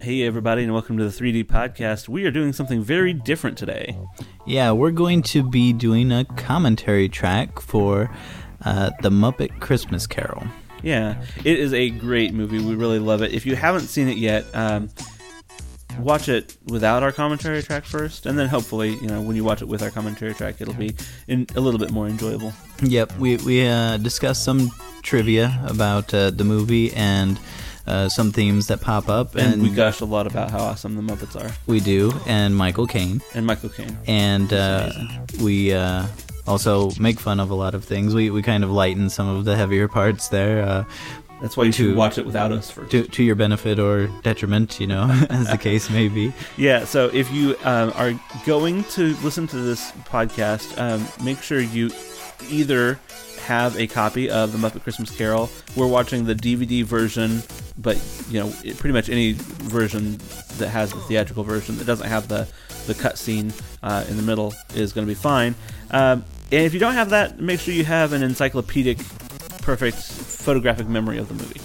Hey, everybody, and welcome to the 3D podcast. We are doing something very different today. Yeah, we're going to be doing a commentary track for uh, The Muppet Christmas Carol. Yeah, it is a great movie. We really love it. If you haven't seen it yet, um, watch it without our commentary track first, and then hopefully, you know, when you watch it with our commentary track, it'll be in, a little bit more enjoyable. Yep, we, we uh, discussed some trivia about uh, the movie and uh, some themes that pop up. And, we gushed a lot about how awesome the Muppets are. We do, and Michael Caine. And Michael Caine. And uh, we uh, also make fun of a lot of things. We, we kind of lighten some of the heavier parts there. Uh, That's why you to, should watch it without us first. To, to your benefit or detriment, you know, as the case may be. Yeah, so if you um, are going to listen to this podcast, um, make sure you either have a copy of the Muppet Christmas Carol. We're watching the DVD version, but you know, it, pretty much any version that has the theatrical version that doesn't have the the cut scene uh, in the middle is going to be fine. Um, and if you don't have that, make sure you have an encyclopedic, perfect photographic memory of the movie.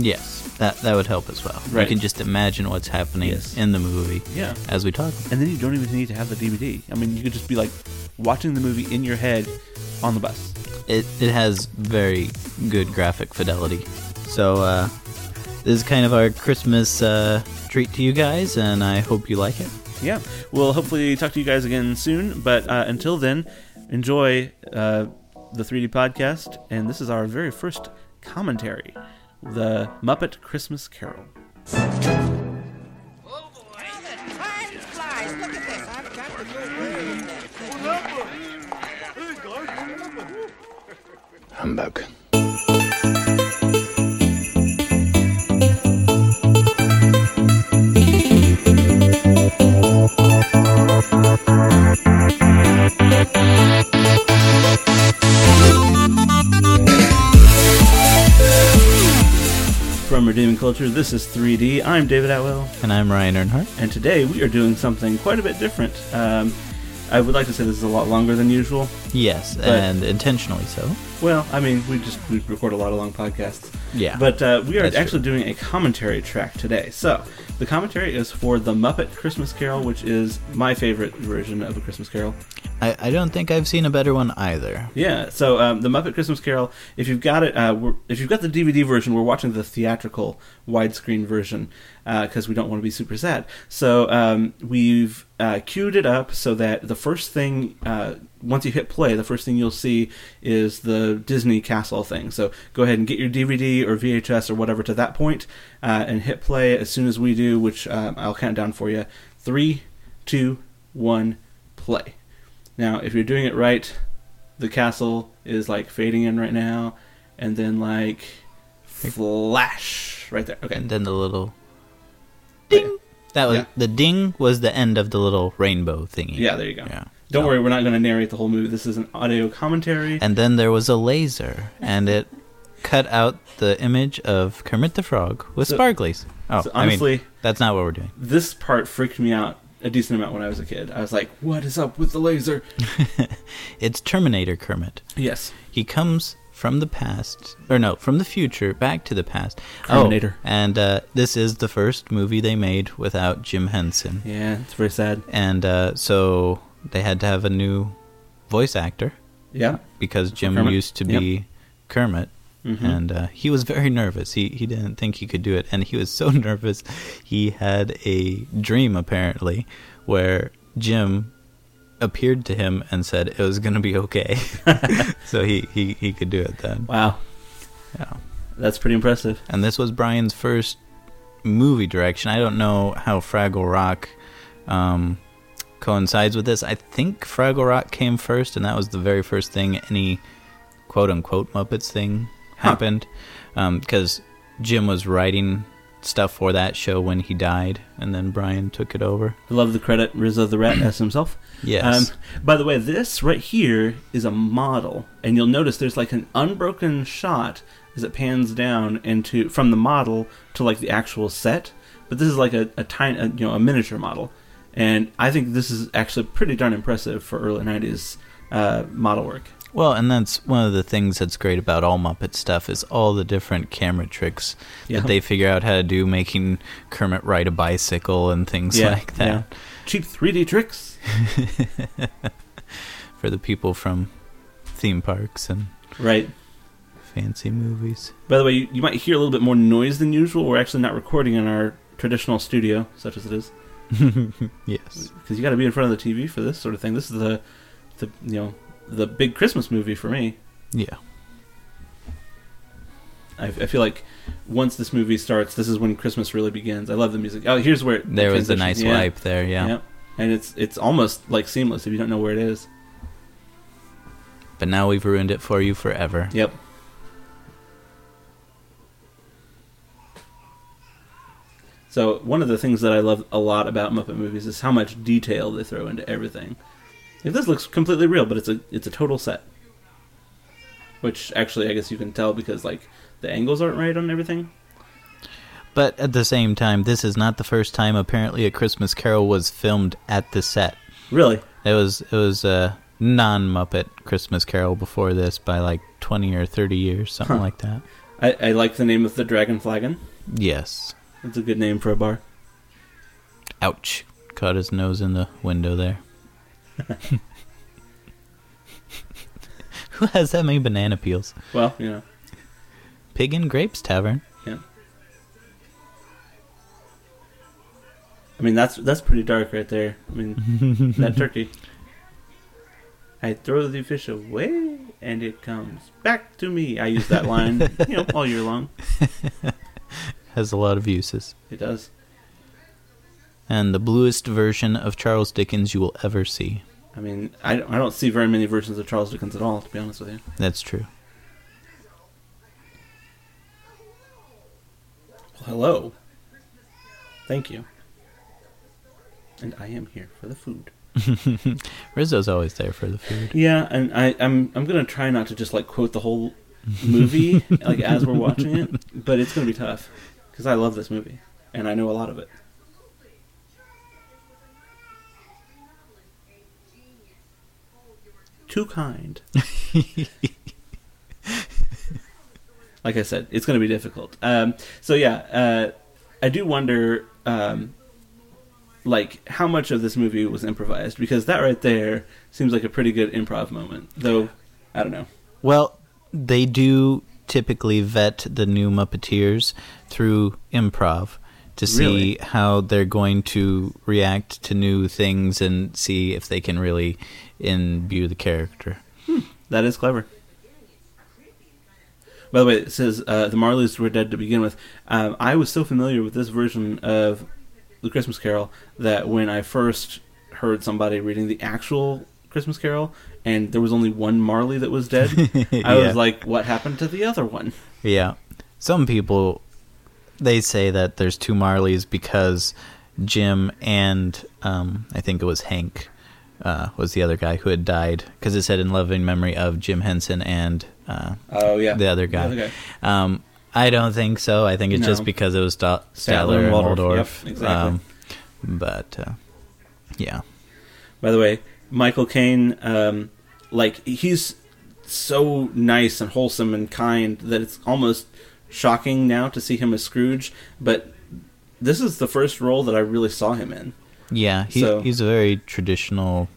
Yes, that that would help as well. Right. You can just imagine what's happening yes. in the movie. Yeah. As we talk. And then you don't even need to have the DVD. I mean, you could just be like watching the movie in your head on the bus it, it has very good graphic fidelity. So uh, this is kind of our Christmas uh, treat to you guys, and I hope you like it. Yeah, we'll hopefully talk to you guys again soon. But uh, until then, enjoy uh, the 3D podcast, and this is our very first commentary, the Muppet Christmas Carol. Humbug. From Redeeming Culture, this is 3D. I'm David Atwell. And I'm Ryan Earnhardt. And today we are doing something quite a bit different. Um, I would like to say this is a lot longer than usual. Yes, and intentionally so. Well, I mean, we just we record a lot of long podcasts. Yeah. But uh, we are actually true. doing a commentary track today. So the commentary is for the Muppet Christmas Carol, which is my favorite version of a Christmas Carol. I, I don't think I've seen a better one either. Yeah. So um, the Muppet Christmas Carol, if you've got it, uh, if you've got the DVD version, we're watching the theatrical widescreen version because uh, we don't want to be super sad. So um, we've uh, queued it up so that the first thing, uh, once you hit play, the first thing you'll see is the Disney Castle thing. So go ahead and get your DVD or VHS or whatever to that point, uh, and hit play as soon as we do, which um, I'll count down for you. Three, two, one, play. Now, if you're doing it right, the castle is like fading in right now, and then like flash right there. Okay, and then the little ding. That was yeah. the ding was the end of the little rainbow thingy. Yeah, there you go. Yeah. Don't worry, we're not going to narrate the whole movie. This is an audio commentary. And then there was a laser, and it cut out the image of Kermit the Frog with so, sparklies. Oh, so honestly, I mean, that's not what we're doing. This part freaked me out a decent amount when I was a kid. I was like, "What is up with the laser?" it's Terminator Kermit. Yes, he comes from the past, or no, from the future back to the past. Terminator. Oh, and uh, this is the first movie they made without Jim Henson. Yeah, it's very sad. And uh, so they had to have a new voice actor. Yeah. Because Jim used to be yep. Kermit. Mm-hmm. And uh, he was very nervous. He he didn't think he could do it, and he was so nervous. He had a dream apparently where Jim appeared to him and said it was going to be okay. so he, he, he could do it then. Wow. Yeah. That's pretty impressive. And this was Brian's first movie direction. I don't know how Fraggle Rock um, coincides with this. I think Fraggle Rock came first, and that was the very first thing any quote unquote Muppets thing happened. Because huh. um, Jim was writing stuff for that show when he died, and then Brian took it over. I love the credit Rizzo the Rat as himself. Yes. Um, by the way, this right here is a model, and you'll notice there's like an unbroken shot as it pans down into from the model to like the actual set. But this is like a, a tiny, a, you know, a miniature model, and I think this is actually pretty darn impressive for early '90s uh, model work. Well, and that's one of the things that's great about all Muppet stuff is all the different camera tricks Yeah. that they figure out how to do, making Kermit ride a bicycle and things Yeah, like that yeah. Cheap 3D tricks. for the people from theme parks and Right. fancy movies. By the way, you, you might hear a little bit more noise than usual. We're actually not recording in our traditional studio, such as it is, yes. because you got to be in front of the TV for this sort of thing. This is the, the you know, the big Christmas movie for me. Yeah. I, I feel like once this movie starts, this is when Christmas really begins. I love the music. Oh, here's where it There was a nice Yeah. wipe there, yeah. Yep. And it's it's almost like seamless if you don't know where it is. But now we've ruined it for you forever. Yep. So one of the things that I love a lot about Muppet movies is how much detail they throw into everything. Like, this looks completely real, but it's a it's a total set. Which actually, I guess you can tell because like the angles aren't right on everything. But at the same time, this is not the first time apparently a Christmas Carol was filmed at the set. Really, It was it was a non Muppet Christmas Carol before this by like twenty or thirty years, something Huh. like that. I, I like the name of the Dragon Flagon. Yes. It's a good name for a bar. Ouch. Caught his nose in the window there. Who has that many banana peels? Well, you know, Pig and Grapes Tavern. yeah. I mean, that's that's pretty dark right there. I mean, that turkey. I throw the fish away, and it comes back to me. I use that line, you know, all year long. Has a lot of uses. It does. And the bluest version of Charles Dickens you will ever see. I mean, I, I don't see very many versions of Charles Dickens at all, to be honest with you. That's true. Well, hello. Thank you. And I am here for the food. Rizzo's always there for the food. Yeah, and I, I'm I'm gonna try not to just like quote the whole movie like as we're watching it, but it's gonna be tough because I love this movie and I know a lot of it. Too kind. like I said, it's gonna be difficult. Um, so yeah, uh, I do wonder. Um, like how much of this movie was improvised because that right there seems like a pretty good improv moment though i don't know Well, they do typically vet the new Muppeteers through improv to see Really? how they're going to react to new things and see if they can really imbue the character. that is clever by the way it says uh, the marleys were dead to begin with um, i was so familiar with this version of the christmas carol that when i first heard somebody reading the actual christmas carol and there was only one marley that was dead i was like what happened to the other one Yeah. Some people they say that there's two Marleys because Jim and um, I think it was Hank uh, was the other guy who had died because it said in loving memory of Jim Henson and uh, oh yeah the other guy. the other guy Um, I don't think so. I think it's just because it was Sta- Statler Statler and. Waldorf. Yep, exactly. Um, but uh, yeah, By the way, Michael Caine, um, like he's so nice and wholesome and kind that it's almost shocking now to see him as Scrooge. But this is the first role that I really saw him in. Yeah, he, So- he's a very traditional,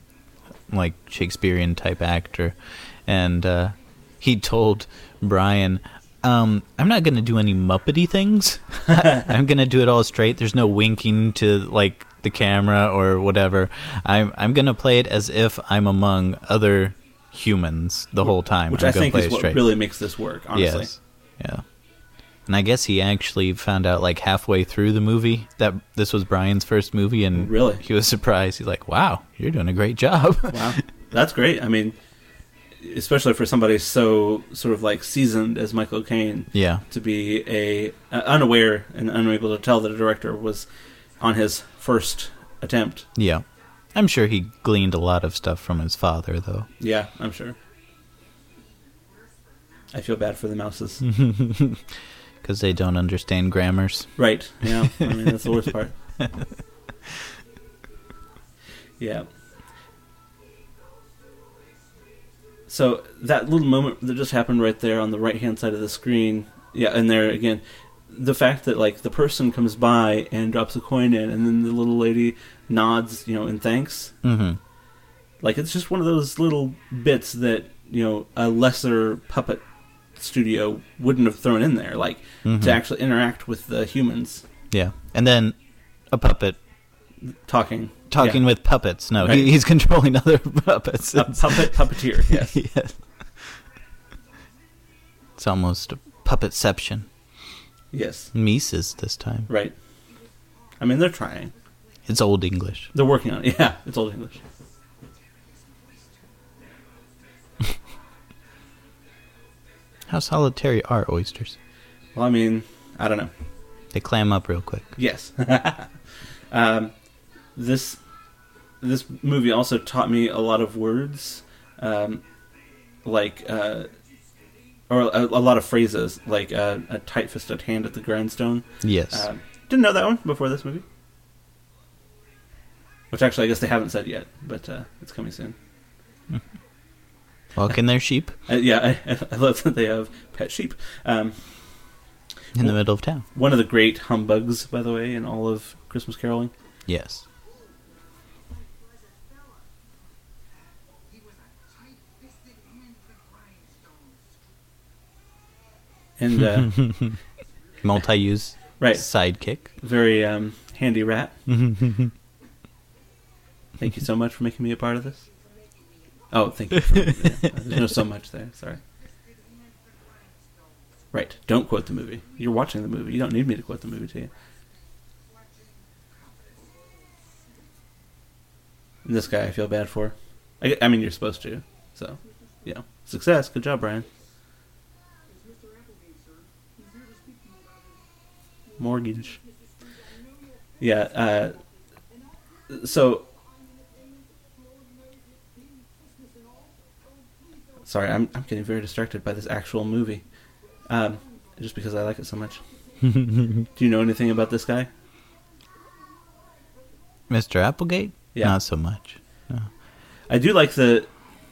like Shakespearean type actor, and uh, he told Brian. Um, I'm not gonna do any Muppety things. I'm gonna do it all straight. There's no winking to like the camera or whatever. I'm I'm gonna play it as if I'm among other humans the whole time. which I'm I think is what straight. really makes this work. Honestly, Yes. Yeah. And I guess he actually found out like halfway through the movie that this was Brian's first movie, and Really? he was surprised. He's like, "Wow, you're doing a great job." wow, that's great. I mean, especially for somebody so sort of like seasoned as Michael Caine yeah, to be a uh, unaware and unable to tell that a director was on his first attempt. yeah. I'm sure he gleaned a lot of stuff from his father, though. Yeah, I'm sure. I feel bad for the mouses. because they don't understand grammars. right. Yeah. I mean, that's the worst part. yeah. so that little moment that just happened right there on the right hand side of the screen, yeah, and there again, the fact that like the person comes by and drops a coin in, and then the little lady nods, you know, and thanks. hmm Like it's just one of those little bits that you know a lesser puppet studio wouldn't have thrown in there, like Mhm. to actually interact with the humans Yeah, and then a puppet talking, talking Yeah. with puppets. No, Right. he, he's controlling other puppets. a puppet puppeteer. Yes, yes. It's almost a puppetception. yes, Mises this time. right. I mean, they're trying. It's old English. They're working on it. Yeah, it's old English. How solitary are oysters? Well, I mean, I don't know. They clam up real quick. Yes. um, this this movie also taught me a lot of words, um, like uh, or a, a lot of phrases, like uh, a tight-fisted hand at the grindstone. Yes. Um, didn't know that one before this movie. Which actually, I guess they haven't said yet, but uh, it's coming soon. Walking their sheep Uh, yeah, I, I love that they have pet sheep. Um, in the middle of town. one of the great humbugs, by the way, in all of Christmas caroling. Yes. And uh, Multi-use right, sidekick. very um, handy rat. Thank you so much for making me a part of this. Oh, thank you. For, yeah, there's no so much there. Sorry. Right. Don't quote the movie. You're watching the movie. You don't need me to quote the movie to you. This guy, I feel bad for. I, I mean, you're supposed to. So, yeah. Success. Good job, Brian. Mortgage. Yeah. Uh, so sorry I'm, I'm getting very distracted by this actual movie um, just because i like it so much do you know anything about this guy Mr. Applegate? Yeah. Not so much. No. i do like the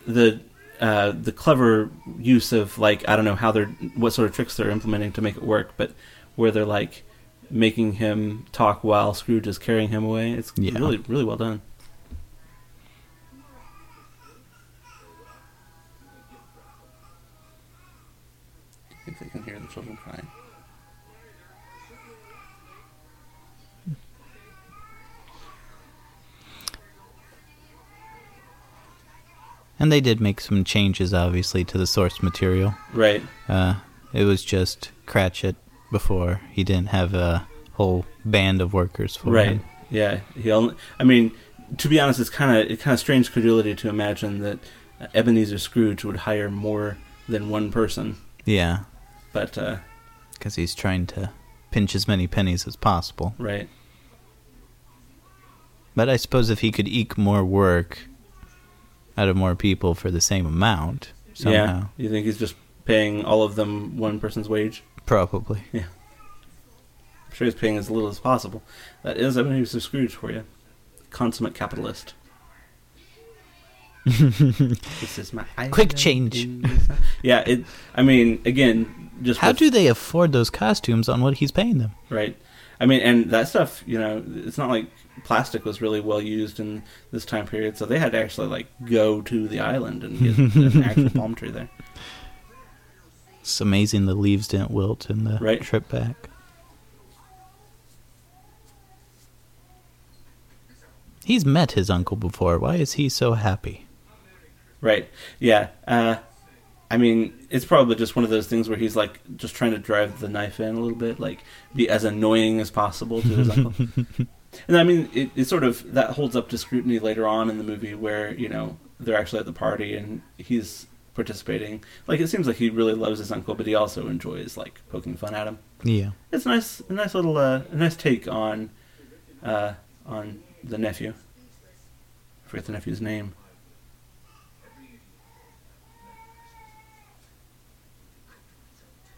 the uh, the clever use of like i don't know how they're what sort of tricks they're implementing to make it work but where they're like making him talk while scrooge is carrying him away it's Yeah. really really well done I think they can hear the children crying. And they did make some changes, obviously, to the source material. Right. Uh, it was just Cratchit before. He didn't have a whole band of workers for Right. him. Yeah. He only. I mean, to be honest, it's kind of it's kind of strange credulity to imagine that uh, Ebenezer Scrooge would hire more than one person. Yeah, But uh, because he's trying to pinch as many pennies as possible. right. But I suppose if he could eke more work out of more people for the same amount, somehow, Yeah. You think he's just paying all of them one person's wage? probably. Yeah. I'm sure he's paying as little as possible. That is Ebenezer Scrooge for you. Consummate capitalist. This is my Quick change. Yeah, it. I mean, again, just How with- do they afford those costumes on what he's paying them? right? I mean, and that stuff, you know, it's not like plastic was really well used in this time period, so they had to actually like go to the island and get an actual palm tree there. It's amazing the leaves didn't wilt in the Right. trip back. He's met his uncle before. Why is he so happy? Right? Yeah. Uh, I mean, it's probably just one of those things where he's like just trying to drive the knife in a little bit, like be as annoying as possible to his uncle. And I mean, it, it sort of that holds up to scrutiny later on in the movie, where you know they're actually at the party and he's participating. Like it seems like he really loves his uncle, but he also enjoys like poking fun at him. Yeah. It's nice, a nice little, uh, a nice take on, uh, on the nephew. I forget the nephew's name.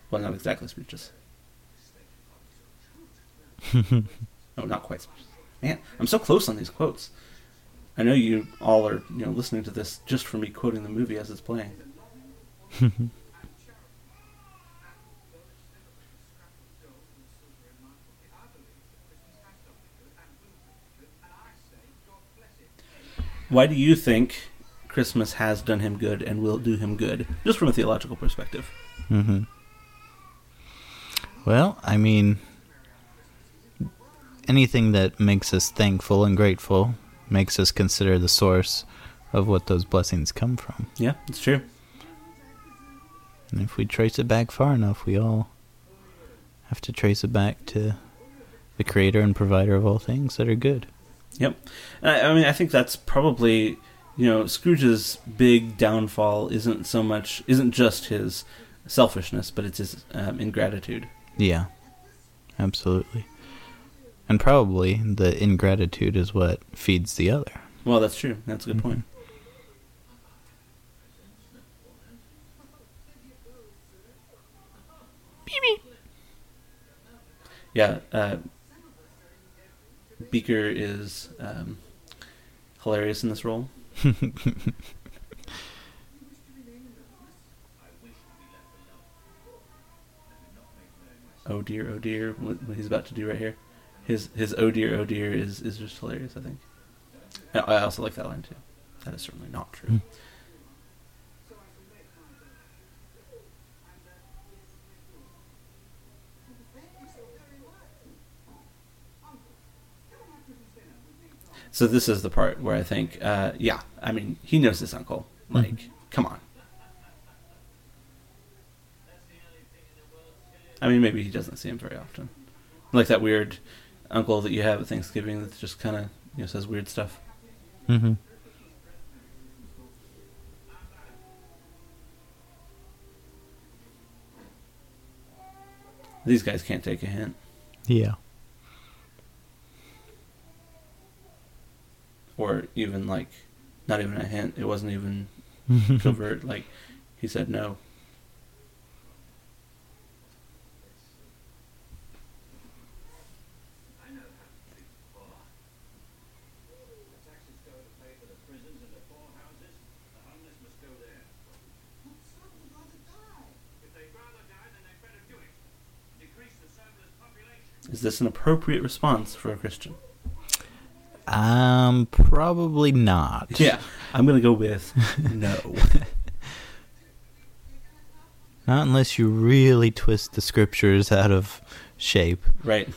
Well, not exactly speechless. no, not quite speechless. Man, I'm so close on these quotes. I know you all are, you know, listening to this just for me quoting the movie as it's playing. Why do you think Christmas has done him good and will do him good, just from a theological perspective? hmm Well, I mean, anything that makes us thankful and grateful makes us consider the source of what those blessings come from. Yeah, it's true. And if we trace it back far enough, we all have to trace it back to the creator and provider of all things that are good. Yep. And I, I mean, I think that's probably you know Scrooge's big downfall isn't so much isn't just his selfishness, but it's his um, ingratitude. Yeah, absolutely. And probably the ingratitude is what feeds the other. Well, that's true. That's a good point. Yeah, uh, Beaker is um, hilarious in this role. oh dear, oh dear, what, what he's about to do right here. His his oh dear, oh dear is, is just hilarious. I think. I I also like that line too. That is certainly not true. Hmm. So this is the part where I think, uh, yeah, I mean, he knows his uncle. Like, come on. I mean, maybe he doesn't see him very often. Like that weird uncle that you have at Thanksgiving that just kind of you know says weird stuff. Mm-hmm. These guys can't take a hint, Yeah. or even like, not even a hint. It wasn't even covert. like, he said no. Is this an appropriate response for a Christian? um, probably not. Yeah, I'm gonna go with no. Not unless you really twist the scriptures out of shape. right,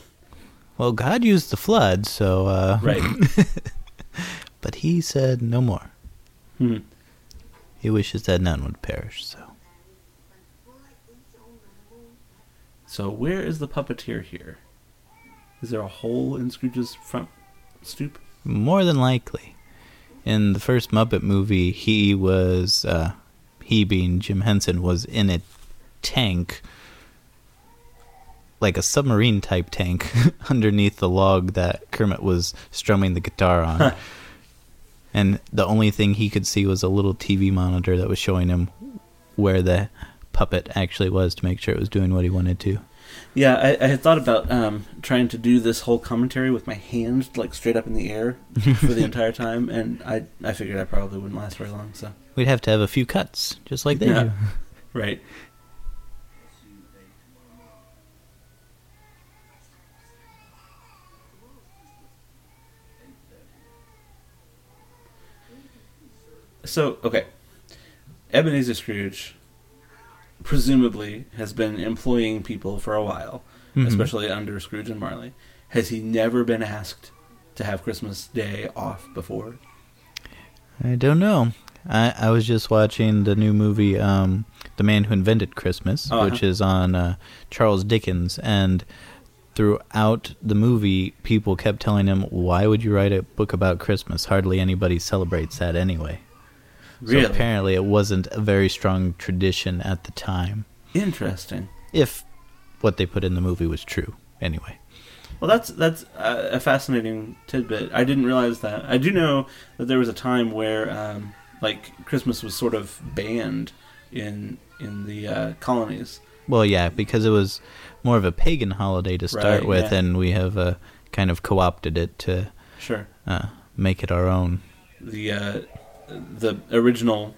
Well, God used the flood, so uh right. but he said no more. Hmm. He wishes that none would perish, so So where is the puppeteer here? Is there a hole in Scrooge's front stoop? more than likely. In the first Muppet movie, he was uh he being Jim Henson was in a tank like a submarine type tank underneath the log that Kermit was strumming the guitar on. and the only thing he could see was a little TV monitor that was showing him where the puppet actually was to make sure it was doing what he wanted to. Yeah, I, I had thought about um, trying to do this whole commentary with my hands like straight up in the air for the entire time, and I I figured I probably wouldn't last very long. So We'd have to have a few cuts, just like they Yeah. do. right, so okay, Ebenezer Scrooge presumably has been employing people for a while, Mhm. especially under Scrooge and Marley. Has he never been asked to have Christmas Day off before? I don't know. I, I was just watching the new movie, um, The Man Who Invented Christmas, Uh-huh. which is on uh, Charles Dickens, and throughout the movie, people kept telling him, "Why would you write a book about Christmas? Hardly anybody celebrates that anyway." Really So apparently, it wasn't a very strong tradition at the time. interesting. If what they put in the movie was true, anyway. Well, that's that's a fascinating tidbit. I didn't realize that. I do know that there was a time where, um, like, Christmas was sort of banned in in the uh, colonies. Well, yeah, because it was more of a pagan holiday to start Right, with, yeah. and we have uh, kind of co-opted it to Sure, uh, make it our own. the uh, the original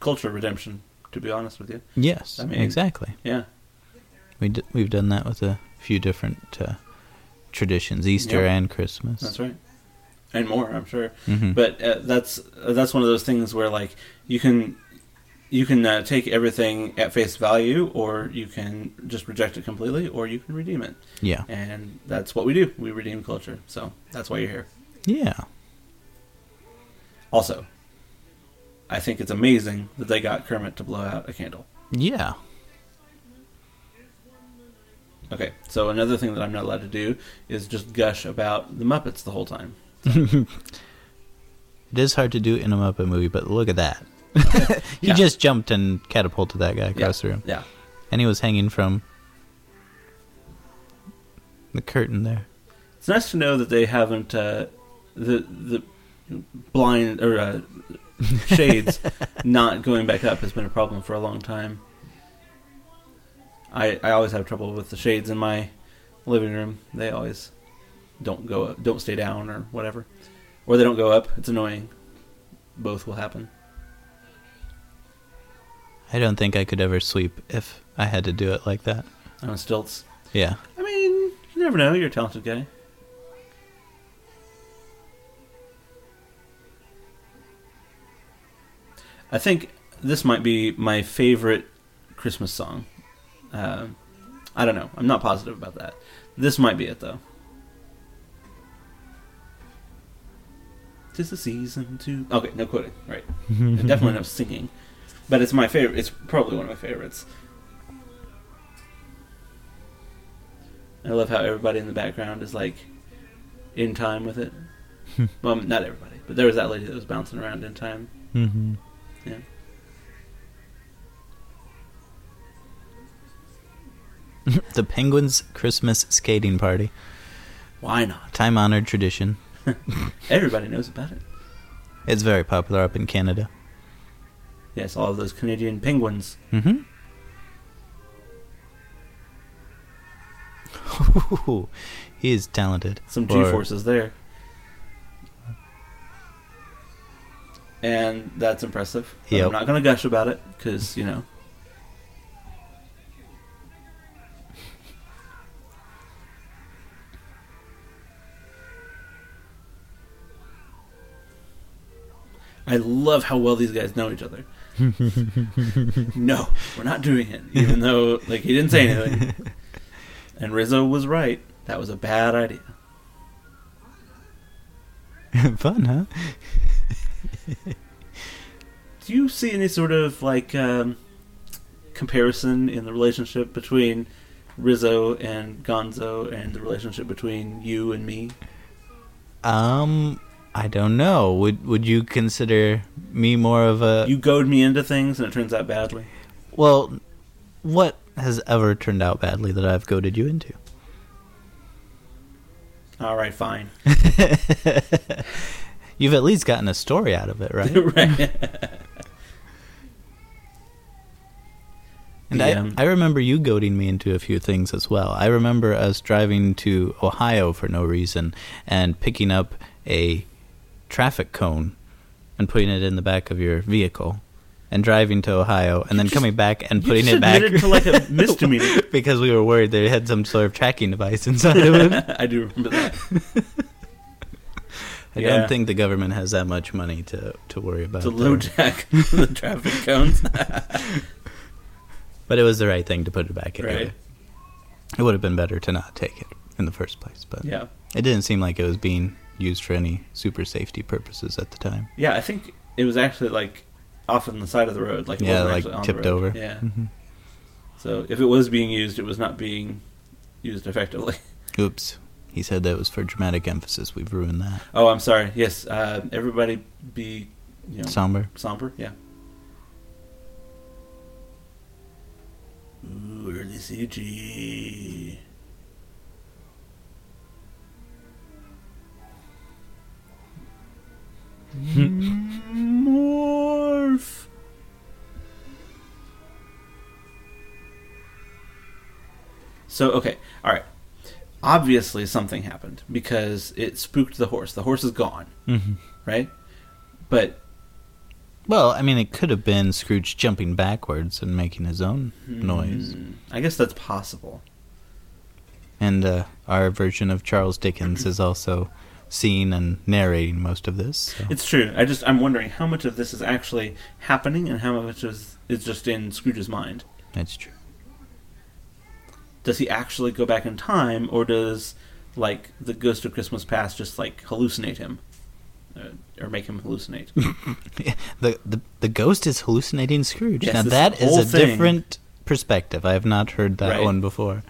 culture redemption To be honest with you, Yes, I mean- exactly. yeah, We d- we've done that with a few different uh, traditions, Easter Yep. and Christmas. that's right, and more. I'm sure. Mhm. But uh, that's uh, that's one of those things where like you can you can uh, take everything at face value, or you can just reject it completely, or you can redeem it, yeah, and that's what we do. We redeem culture, so that's why you're here. yeah. Also, I think it's amazing that they got Kermit to blow out a candle. Yeah. Okay, so another thing that I'm not allowed to do is just gush about the Muppets the whole time. It is hard to do in a Muppet movie, but look at that. he Yeah. just jumped and catapulted that guy across the room. Yeah, And he was hanging from the curtain there. it's nice to know that they haven't uh, the the blind or uh, shades not going back up has been a problem for a long time. I I always have trouble with the shades in my living room. They always don't go up, don't stay down or whatever, or they don't go up. It's annoying. Both will happen. I don't think I could ever sweep if I had to do it like that. On stilts. Yeah. I mean, you never know. You're a talented guy. I think this might be my favorite Christmas song. Uh, I don't know. I'm not positive about that. This might be it, though. Tis the season to. Okay, no quoting. Right. Definitely no singing. But it's my favorite. It's probably one of my favorites. I love how everybody in the background is like in time with it. well, not everybody, but there was that lady that was bouncing around in time. hmm Yeah. the Penguins Christmas skating party. Why not? Time honored tradition. Everybody knows about it. It's very popular up in Canada. Yes, all of those Canadian penguins. Mm-hmm. he is talented. Some G forces there. And that's impressive. Yep. I'm not going to gush about it because, you know. I love how well these guys know each other. no, we're not doing it. Even though, like, he didn't say anything. And Rizzo was right. That was a bad idea. Fun, huh? Do you see any sort of like um, comparison in the relationship between Rizzo and Gonzo, and the relationship between you and me? Um, I don't know. Would would you consider me more of a You goad me into things, and it turns out badly. well? What has ever turned out badly that I've goaded you into? All right, fine. You've at least gotten a story out of it, right? right. And Yeah. I, I remember you goading me into a few things as well. I remember us driving to Ohio for no reason and picking up a traffic cone and putting it in the back of your vehicle and driving to Ohio and then just- coming back and You putting it back to like a misdemeanor. because we were worried they had some sort of tracking device inside of it. I do remember that. I Yeah. don't think the government has that much money to, to worry about. To LoJack the traffic cones. But it was the right thing to put it back in. Right. It would have been better to not take it in the first place, but yeah. it didn't seem like it was being used for any super safety purposes at the time. Yeah, I think it was actually like off on the side of the road. Like yeah, like actually on the tipped over. Yeah. Mhm. So if it was being used, it was not being used effectively. Oops. He said that was for dramatic emphasis. We've ruined that. Oh, I'm sorry. Yes, uh, everybody be you know Somber. somber. Yeah. Ooh, early CG. Morph. So okay, all right. Obviously, something happened because it spooked the horse. The horse is gone, hmm right? But Well, I mean, it could have been Scrooge jumping backwards and making his own noise. Hmm, I guess that's possible. And uh, our version of Charles Dickens is also seeing and narrating most of this. so- It's true. I just I'm wondering how much of this is actually happening and how much is is just in Scrooge's mind. That's true. Does he actually go back in time, or does like the ghost of Christmas past just like hallucinate him, uh, or make him hallucinate? The, the the ghost is hallucinating Scrooge. Yes, now that is a thing- different perspective. I have not heard that Right. one before.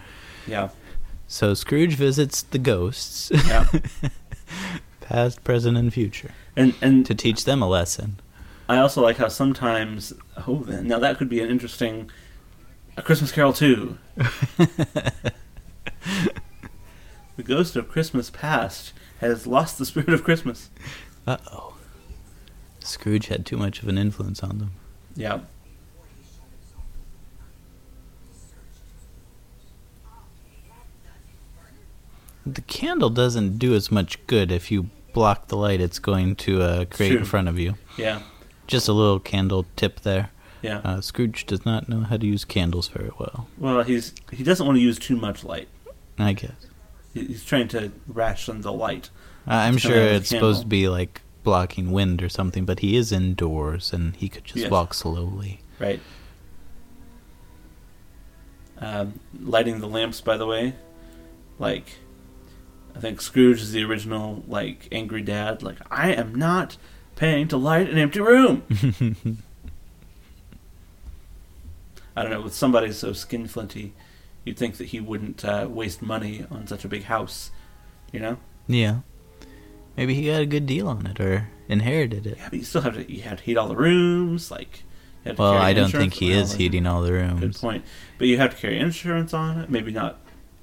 yeah, So Scrooge visits the ghosts, yeah. past, present, and future, And and to teach them a lesson. I also like how sometimes oh then now that could be an interesting a Christmas Carol too. the ghost of Christmas past has lost the spirit of Christmas. Uh oh. Scrooge had too much of an influence on them. Yeah. The candle doesn't do as much good if you block the light it's going to uh, create True. in front of you. Yeah. Just a little candle tip there. Yeah. Uh, Scrooge does not know how to use candles very well, well, he's he doesn't want to use too much light. I guess. He's trying to ration the light. I- I'm sure coming out of it's supposed to be like blocking wind or something, but he is indoors and he could just Yes. walk slowly. Right. Um, lighting the lamps, by the way, like I think Scrooge is the original like angry dad. Like I am not paying to light an empty room. I don't know. With somebody so skinflinty, you'd think that he wouldn't uh, waste money on such a big house. You know? Yeah. Maybe he got a good deal on it or inherited it. Yeah, but you still have to. You have to heat all the rooms. Like, you have to Well, I don't think he is heating all the rooms. Good point. But you have to carry insurance on it. Maybe not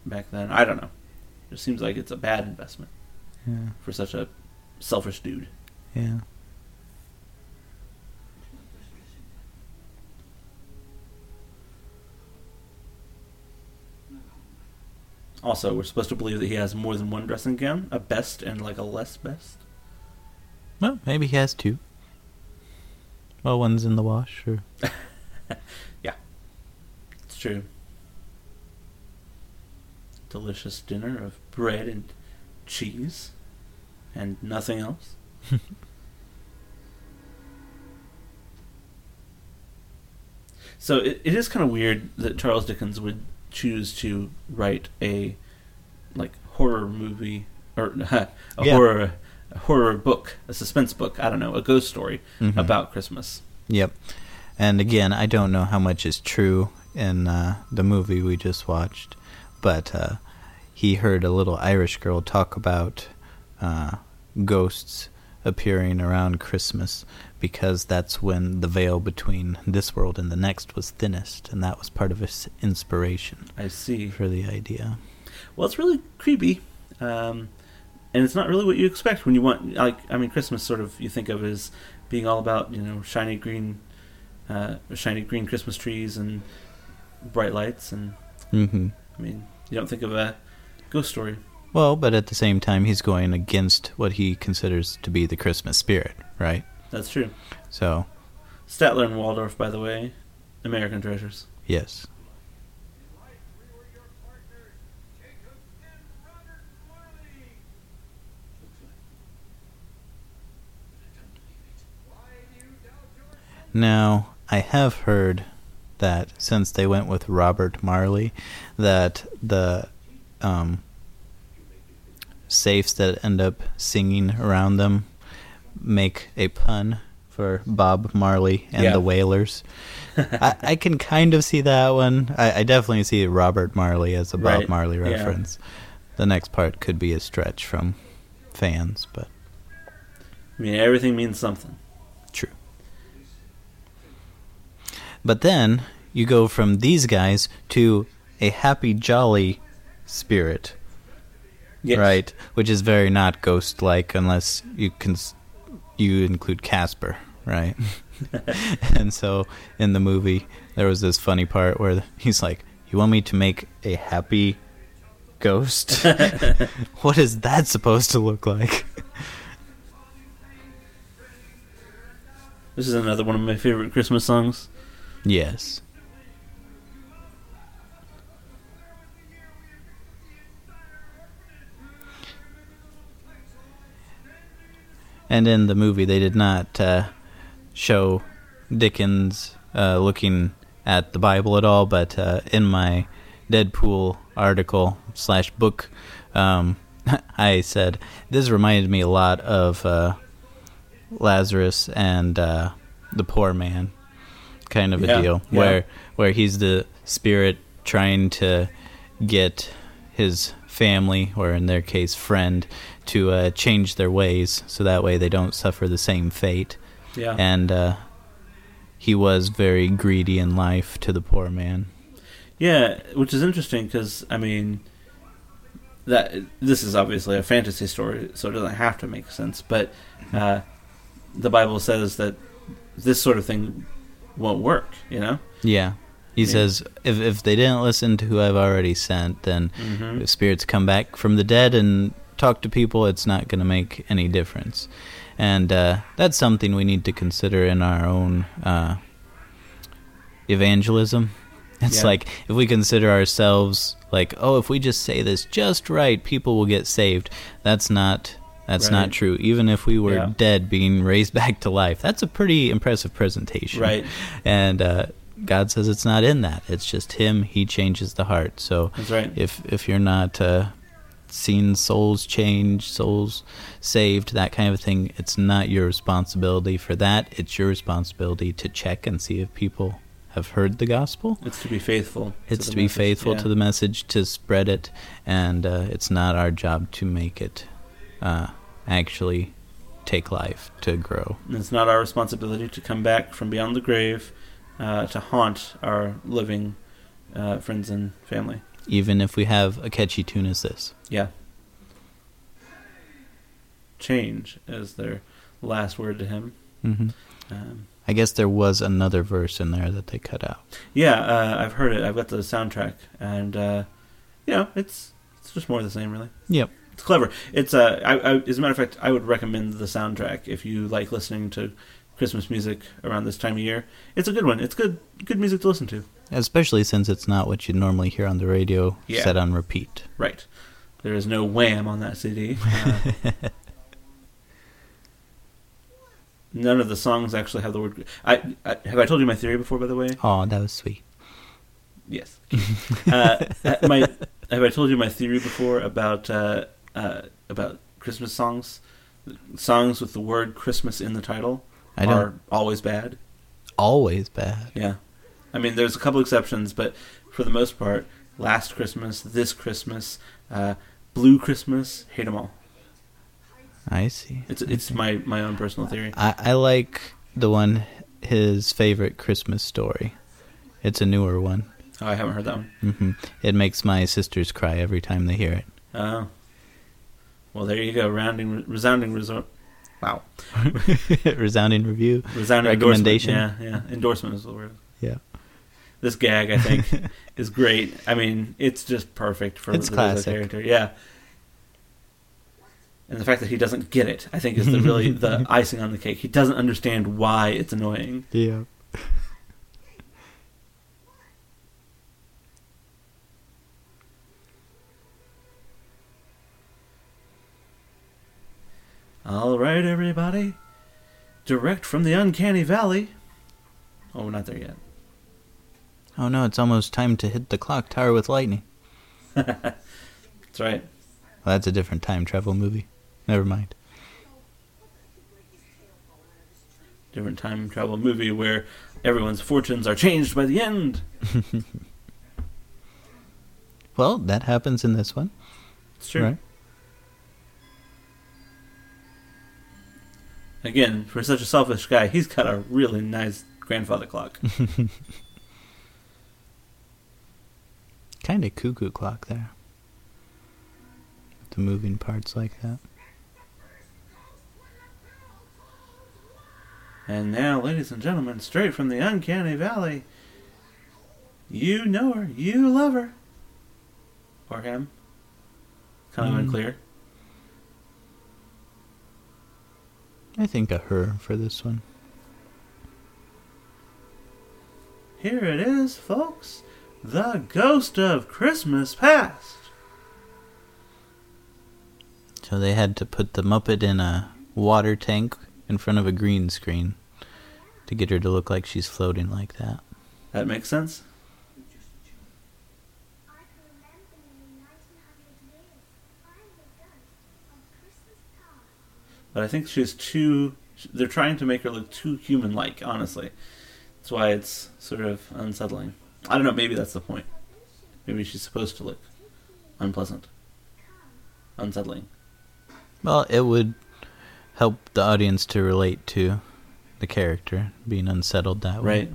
back then. I don't know. It seems like it's a bad investment Yeah. for such a selfish dude. Yeah. Also, we're supposed to believe that he has more than one dressing gown, a best and like a less best. Well, maybe he has two. Well, one's in the wash, or yeah, It's true. Delicious dinner of bread and cheese and nothing else. so it, it is kind of weird that Charles Dickens would choose to write a like horror movie or a Yeah. horror a horror book, a suspense book, I don't know, a ghost story Mhm. about Christmas. Yep. And again, I don't know how much is true in uh, the movie we just watched, but uh, he heard a little Irish girl talk about uh, ghosts appearing around Christmas because that's when the veil between this world and the next was thinnest, and that was part of his inspiration I see. for the idea. Well, it's really creepy, um, and it's not really what you expect when you want. Like, I mean, Christmas sort of you think of as being all about you know shiny green, uh, shiny green Christmas trees and bright lights, and mm-hmm. I mean, you don't think of a ghost story. Well, but at the same time, he's going against what he considers to be the Christmas spirit, right? That's true. So, Statler and Waldorf, by the way, American treasures. yes. Now, I have heard that since they went with Robert Marley, that the um, safes that end up singing around them make a pun for Bob Marley and Yeah. the Wailers. I, I can kind of see that one. I, I definitely see Robert Marley as a Bob Right, Marley yeah. reference. The next part could be a stretch from fans, but I mean, everything means something. True. But then you go from these guys to a happy, jolly spirit, Yes. right? Which is very not ghost-like, unless you can you include Casper, right? and so in the movie, there was this funny part where he's like, "You want me to make a happy ghost? what is that supposed to look like?" This is another one of my favorite Christmas songs. Yes. And in the movie, they did not uh, show Dickens uh, looking at the Bible at all, but uh, in my Deadpool article slash book, um, I said this reminded me a lot of uh, Lazarus and uh, the poor man kind of a Yeah, deal, yeah. where where he's the spirit trying to get his family, or in their case, friend, to uh, change their ways, so that way they don't suffer the same fate. Yeah. And uh, he was very greedy in life to the poor man. Yeah, which is interesting because I mean, that this is obviously a fantasy story, so it doesn't have to make sense. But uh, the Bible says that this sort of thing won't work. You know. Yeah. He Yeah. says, if if they didn't listen to who I've already sent, then Mm-hmm. spirits come back from the dead and talk to people, it's not going to make any difference. And uh, that's something we need to consider in our own uh, evangelism. It's Yeah. like if we consider ourselves like, oh, if we just say this just right, people will get saved. That's not. That's Right. not true. Even if we were Yeah. dead, being raised back to life, that's a pretty impressive presentation. Right. And uh, God says it's not in that. It's just Him. He changes the heart. So That's right. if if you're not uh, seeing souls change, souls saved, that kind of thing, it's not your responsibility for that. It's your responsibility to check and see if people have heard the gospel. It's to be faithful. It's the to be message, faithful yeah. to the message, to spread it, and uh, it's not our job to make it uh, actually take life to grow. And it's not our responsibility to come back from beyond the grave uh, to haunt our living uh, friends and family. Even if we have a catchy tune as this. Yeah. Change as their last word to him. hmm Um, I guess there was another verse in there that they cut out. yeah, uh, I've heard it. I've got the soundtrack, and uh, you know, it's it's just more of the same, really. Yep. It's clever. It's uh, I, I, as a matter of fact, I would recommend the soundtrack if you like listening to Christmas music around this time of year. It's a good one. It's good good music to listen to. Especially since it's not what you'd normally hear on the radio Yeah. set on repeat. Right. There is no Wham on that CD. Uh, none of the songs actually have the word. I, I have I told you my theory before, by the way. Oh, that was sweet. Yes. uh, my have I told you my theory before about uh, uh, about Christmas songs? Songs with the word Christmas in the title I don't are always bad. always bad. Yeah. I mean, there's a couple exceptions, but for the most part, Last Christmas, This Christmas, uh, Blue Christmas, hate them all. I see. It's it's my, my own personal theory. I, I like the one his favorite Christmas story. It's a newer one. Oh, I haven't heard that one. hmm It makes my sisters cry every time they hear it. Oh. Well, there you go. Rounding, resounding resort. Wow. Resounding review. Resounding Recommendation? Yeah, yeah. Endorsement is the word. Yeah. This gag, I think, is great. I mean, it's just perfect for It's the classic. character. Yeah. And the fact that he doesn't get it, I think, is the really the icing on the cake. He doesn't understand why it's annoying. Yeah. All right, everybody. Direct from the uncanny valley. Oh, we're not there yet. Oh no, it's almost time to hit the clock tower with lightning. That's right. Well, that's a different time travel movie. Never mind. Different time travel movie where everyone's fortunes are changed by the end. Well, that happens in this one. It's true. Right. Again, for such a selfish guy, he's got a really nice grandfather clock. Kind of cuckoo clock there. The moving parts like that. and now, ladies and gentlemen, straight from the uncanny valley, you know her, you love her. Or him. Kind of Hmm. unclear. I think a her for this one. Here it is, folks. The Ghost of Christmas Past. So they had to put the Muppet in a water tank in front of a green screen to get her to look like she's floating like that. That makes sense. I can remember nearly 1900 years. I'm the ghost of Christmas past. But I think she's too. They're trying to make her look too human like, honestly. That's why it's sort of unsettling. I don't know, maybe that's the point. Maybe she's supposed to look unpleasant, unsettling. Well, it would help the audience to relate to the character being unsettled that way. Right.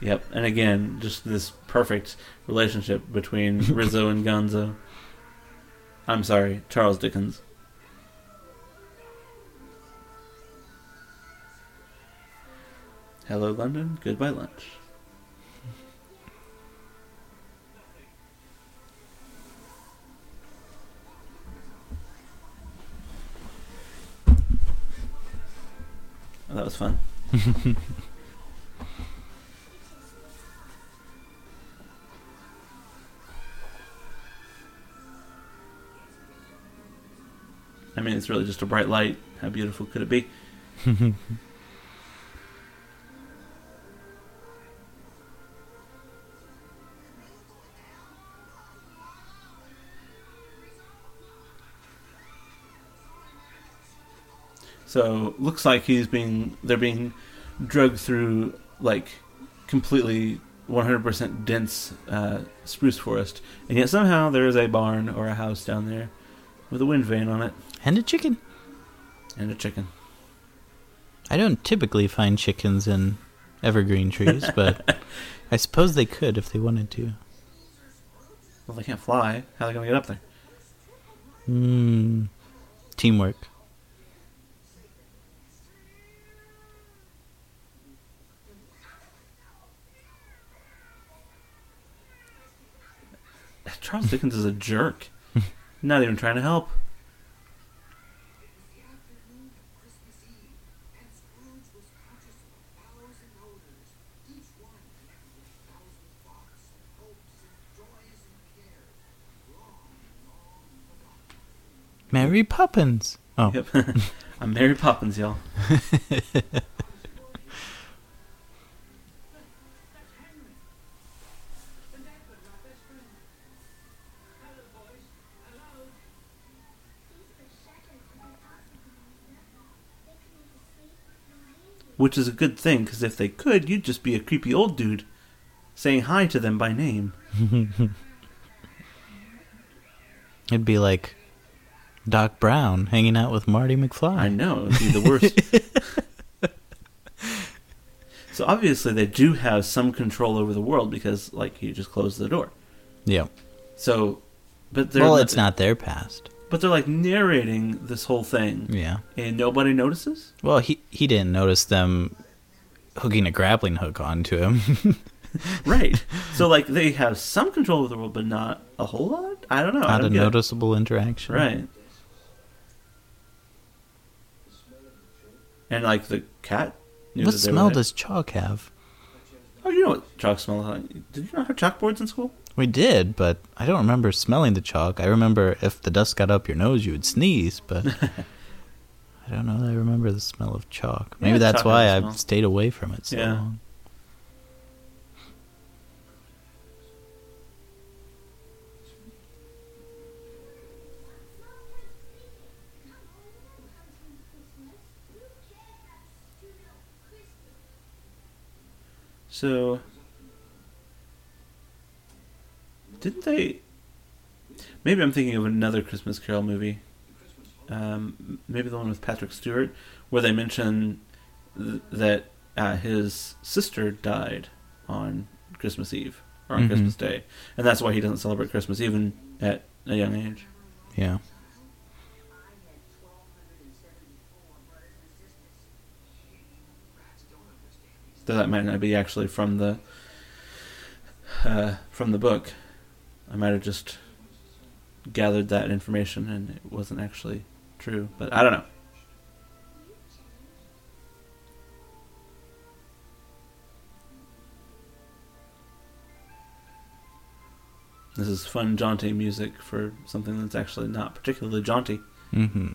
Yep, and again, just this perfect relationship between Rizzo and Gonzo. I'm sorry, Charles Dickens. Hello, London. Goodbye, lunch. That was fun. I mean, it's really just a bright light. How beautiful could it be? So looks like he's being they're being drugged through like completely 100% dense uh, spruce forest, and yet somehow there is a barn or a house down there with a wind vane on it And a chicken. and a chicken. I don't typically find chickens in evergreen trees, but I suppose they could if they wanted to. Well, they can't fly. How are they gonna get up there? Hmm. Teamwork. Charles Dickens is a jerk. Not even trying to help. Mary Poppins. Oh, Yep. I'm Mary Poppins, y'all. Which is a good thing, because if they could, you'd just be a creepy old dude saying hi to them by name. it'd be like Doc Brown hanging out with Marty McFly. I know, it would be the worst. so obviously they do have some control over the world because, like, you just closed the door. Yeah. So, but they're Well, it's not their past. But they're like narrating this whole thing, Yeah. and nobody notices. Well, he he didn't notice them hooking a grappling hook onto him. Right. so like they have some control over the world, but not a whole lot. I don't know. Not a don't it. noticeable interaction. Right. And like the cat. What smell does chalk have? Oh, you know what chalk smells like? Did you not have chalkboards in school? We did, but I don't remember smelling the chalk. I remember if the dust got up your nose, you would sneeze, but I don't know that I remember the smell of chalk. Maybe Yeah, that's chalk why I've smell. stayed away from it so Yeah. long. So, didn't they? Maybe I'm thinking of another Christmas Carol movie. Um, maybe the one with Patrick Stewart, where they mention th- that uh, his sister died on Christmas Eve or on Mhm. Christmas Day, and that's why he doesn't celebrate Christmas even at a young age. Yeah. Though that might not be actually from the uh, from the book. I might have just gathered that information and it wasn't actually true. But I don't know. This is fun, jaunty music for something that's actually not particularly jaunty. Mm-hmm.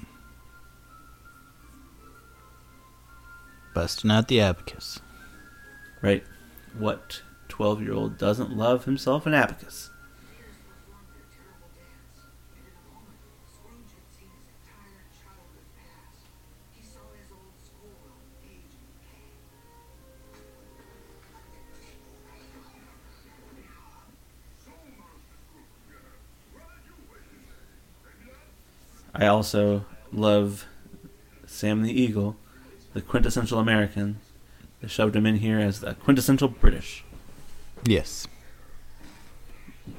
Busting out the abacus. Right. What 12 year old doesn't love himself an abacus? I also love Sam the Eagle, the quintessential American. They shoved him in here as the quintessential British. Yes.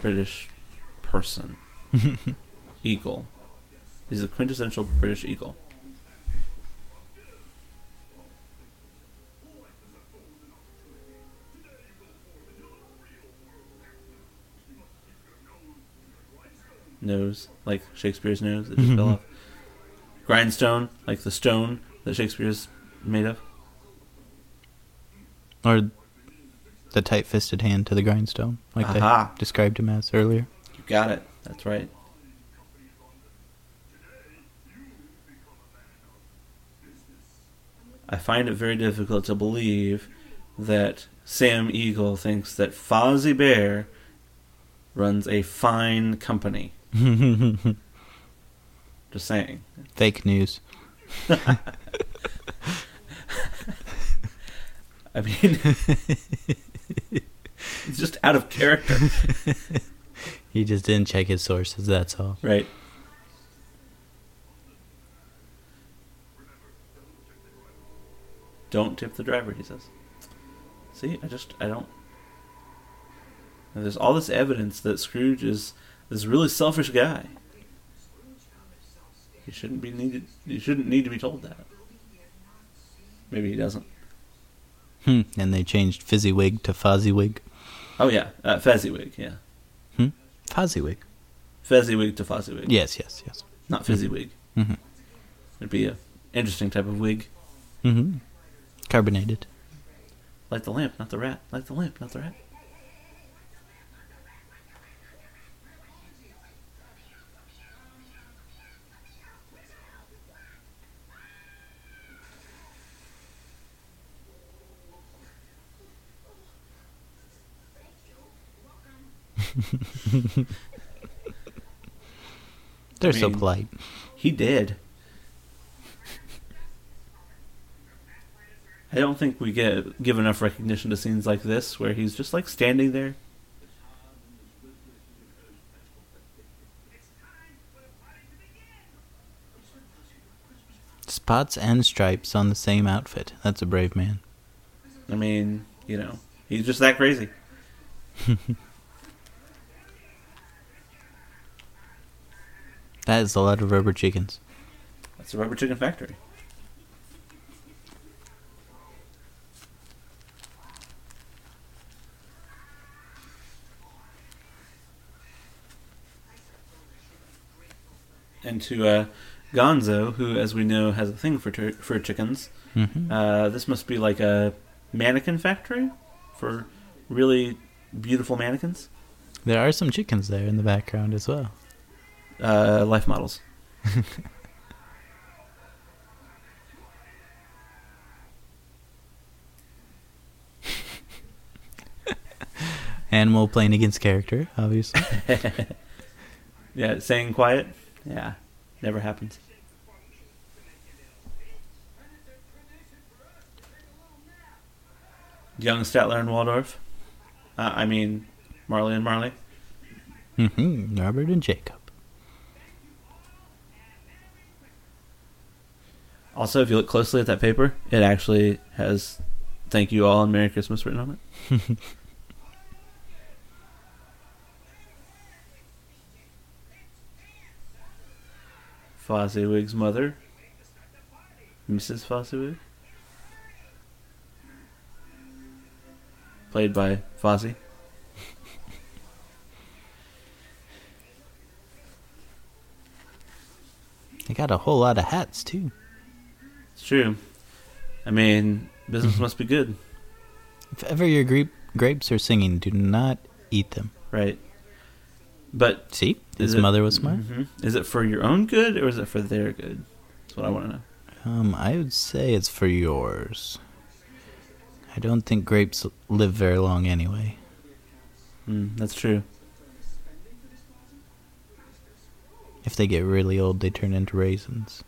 British person. eagle. He's a quintessential British eagle. Nose, like Shakespeare's nose that just mm-hmm, fell mm-hmm. off. Grindstone, like the stone that Shakespeare's made of. Or the tight-fisted hand to the grindstone, like Aha. they described him as earlier. You got it. That's right. I find it very difficult to believe that Sam Eagle thinks that Fozzie Bear runs a fine company. Just saying. Fake news. I mean, it's just out of character, He just didn't check his sources. That's all. right? Don't tip the driver, he says. See, I just, I don't. there's all this evidence that Scrooge is this really selfish guy. He shouldn't be needed. He shouldn't need to be told that. Maybe he doesn't. Hmm. And they changed Fizzywig to Fozziwig. Oh yeah, uh, Fezziwig. Yeah, Hmm. Fozziwig. Fezziwig to Fozziwig. Yes. Yes. Yes. not Fizzywig. Mm-hmm. It'd be a interesting type of wig. Mm-hmm. Carbonated. Like the lamp, not the rat. Like the lamp, not the rat. They're I so polite. He did. I don't think we get give enough recognition to scenes like this where he's just like standing there. Spots and stripes on the same outfit. That's a brave man. I mean, you know, he's just that crazy. That is a lot of rubber chickens. That's a rubber chicken factory. And to uh, Gonzo, who, as we know, has a thing for tur- for chickens, Mm-hmm. uh, this must be like a mannequin factory for really beautiful mannequins, there are some chickens there in the background as well. Uh, life models. Animal playing against character, obviously. Yeah, saying quiet. Yeah, never happens. Young Statler and Waldorf. Uh, I mean, Marley and Marley. mm-hmm. Robert and Jacob. Also, if you look closely at that paper, it actually has "Thank you all" and "Merry Christmas" written on it. Fozziwig's mother, Mrs. Fozziwig. played by Fozzie. They got a whole lot of hats too. It's true. I mean, business must be good, If ever your grape grapes are singing, do not eat them. right? But See, Is his it- mother was smart. Mhm. is it for your own good or is it for their good? That's what I want to know. Um, I would say it's for yours. I don't think grapes live very long anyway. Mm, that's true. If they get really old, they turn into raisins.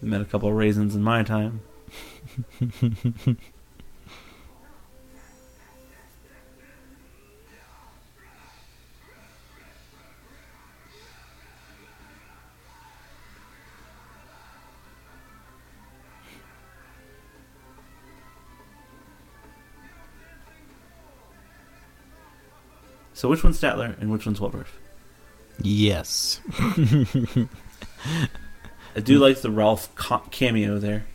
Met a couple of raisins in my time. So which one's Statler and which one's Waldorf? Yes. I do hmm. like the Ralph cameo there.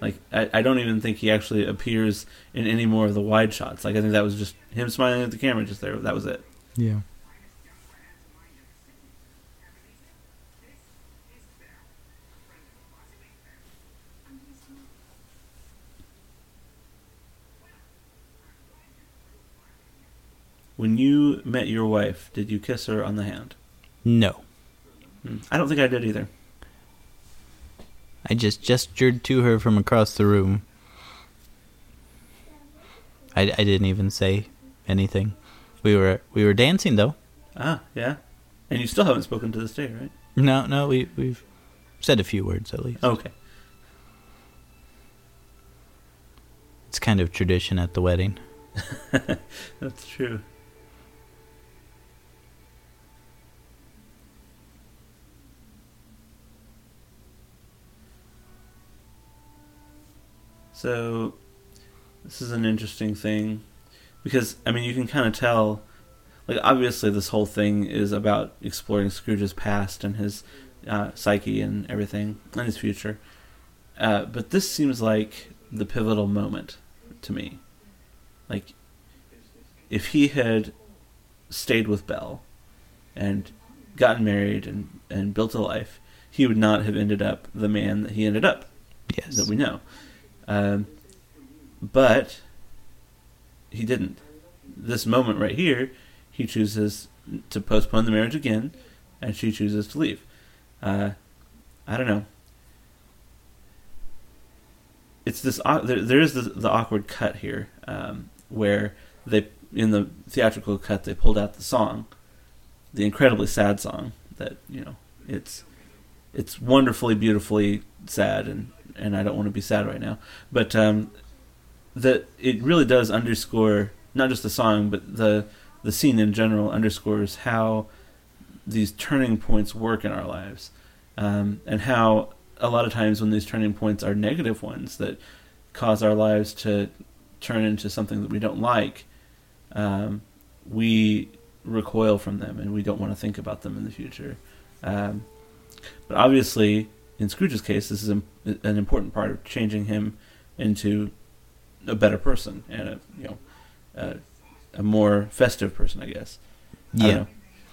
Like, I, I don't even think he actually appears in any more of the wide shots. Like, I think that was just him smiling at the camera just there. That was it. Yeah. When you met your wife, did you kiss her on the hand? No. I don't think I did either. I just gestured to her from across the room. I, I didn't even say anything. We were we were dancing though. Ah, yeah. And you still haven't spoken to this day, right? No, no, we we've said a few words at least. Okay. It's kind of tradition at the wedding. That's true. So, this is an interesting thing because I mean you can kind of tell, like obviously this whole thing is about exploring Scrooge's past and his uh, psyche and everything and his future, uh, but this seems like the pivotal moment to me. Like, if he had stayed with Belle and gotten married and, and built a life, he would not have ended up the man that he ended up Yes. that we know. Um, but he didn't. This moment right here, he chooses to postpone the marriage again, and she chooses to leave. Uh, I don't know. It's this. There, there is the, the awkward cut here, um, where they in the theatrical cut they pulled out the song, the incredibly sad song that you know it's it's wonderfully beautifully sad and and I don't want to be sad right now but um that it really does underscore not just the song but the the scene in general underscores how these turning points work in our lives um, and how a lot of times when these turning points are negative ones that cause our lives to turn into something that we don't like um, we recoil from them and we don't want to think about them in the future um, but obviously, in Scrooge's case, this is an important part of changing him into a better person and a you know a, a more festive person, I guess. Yeah. know.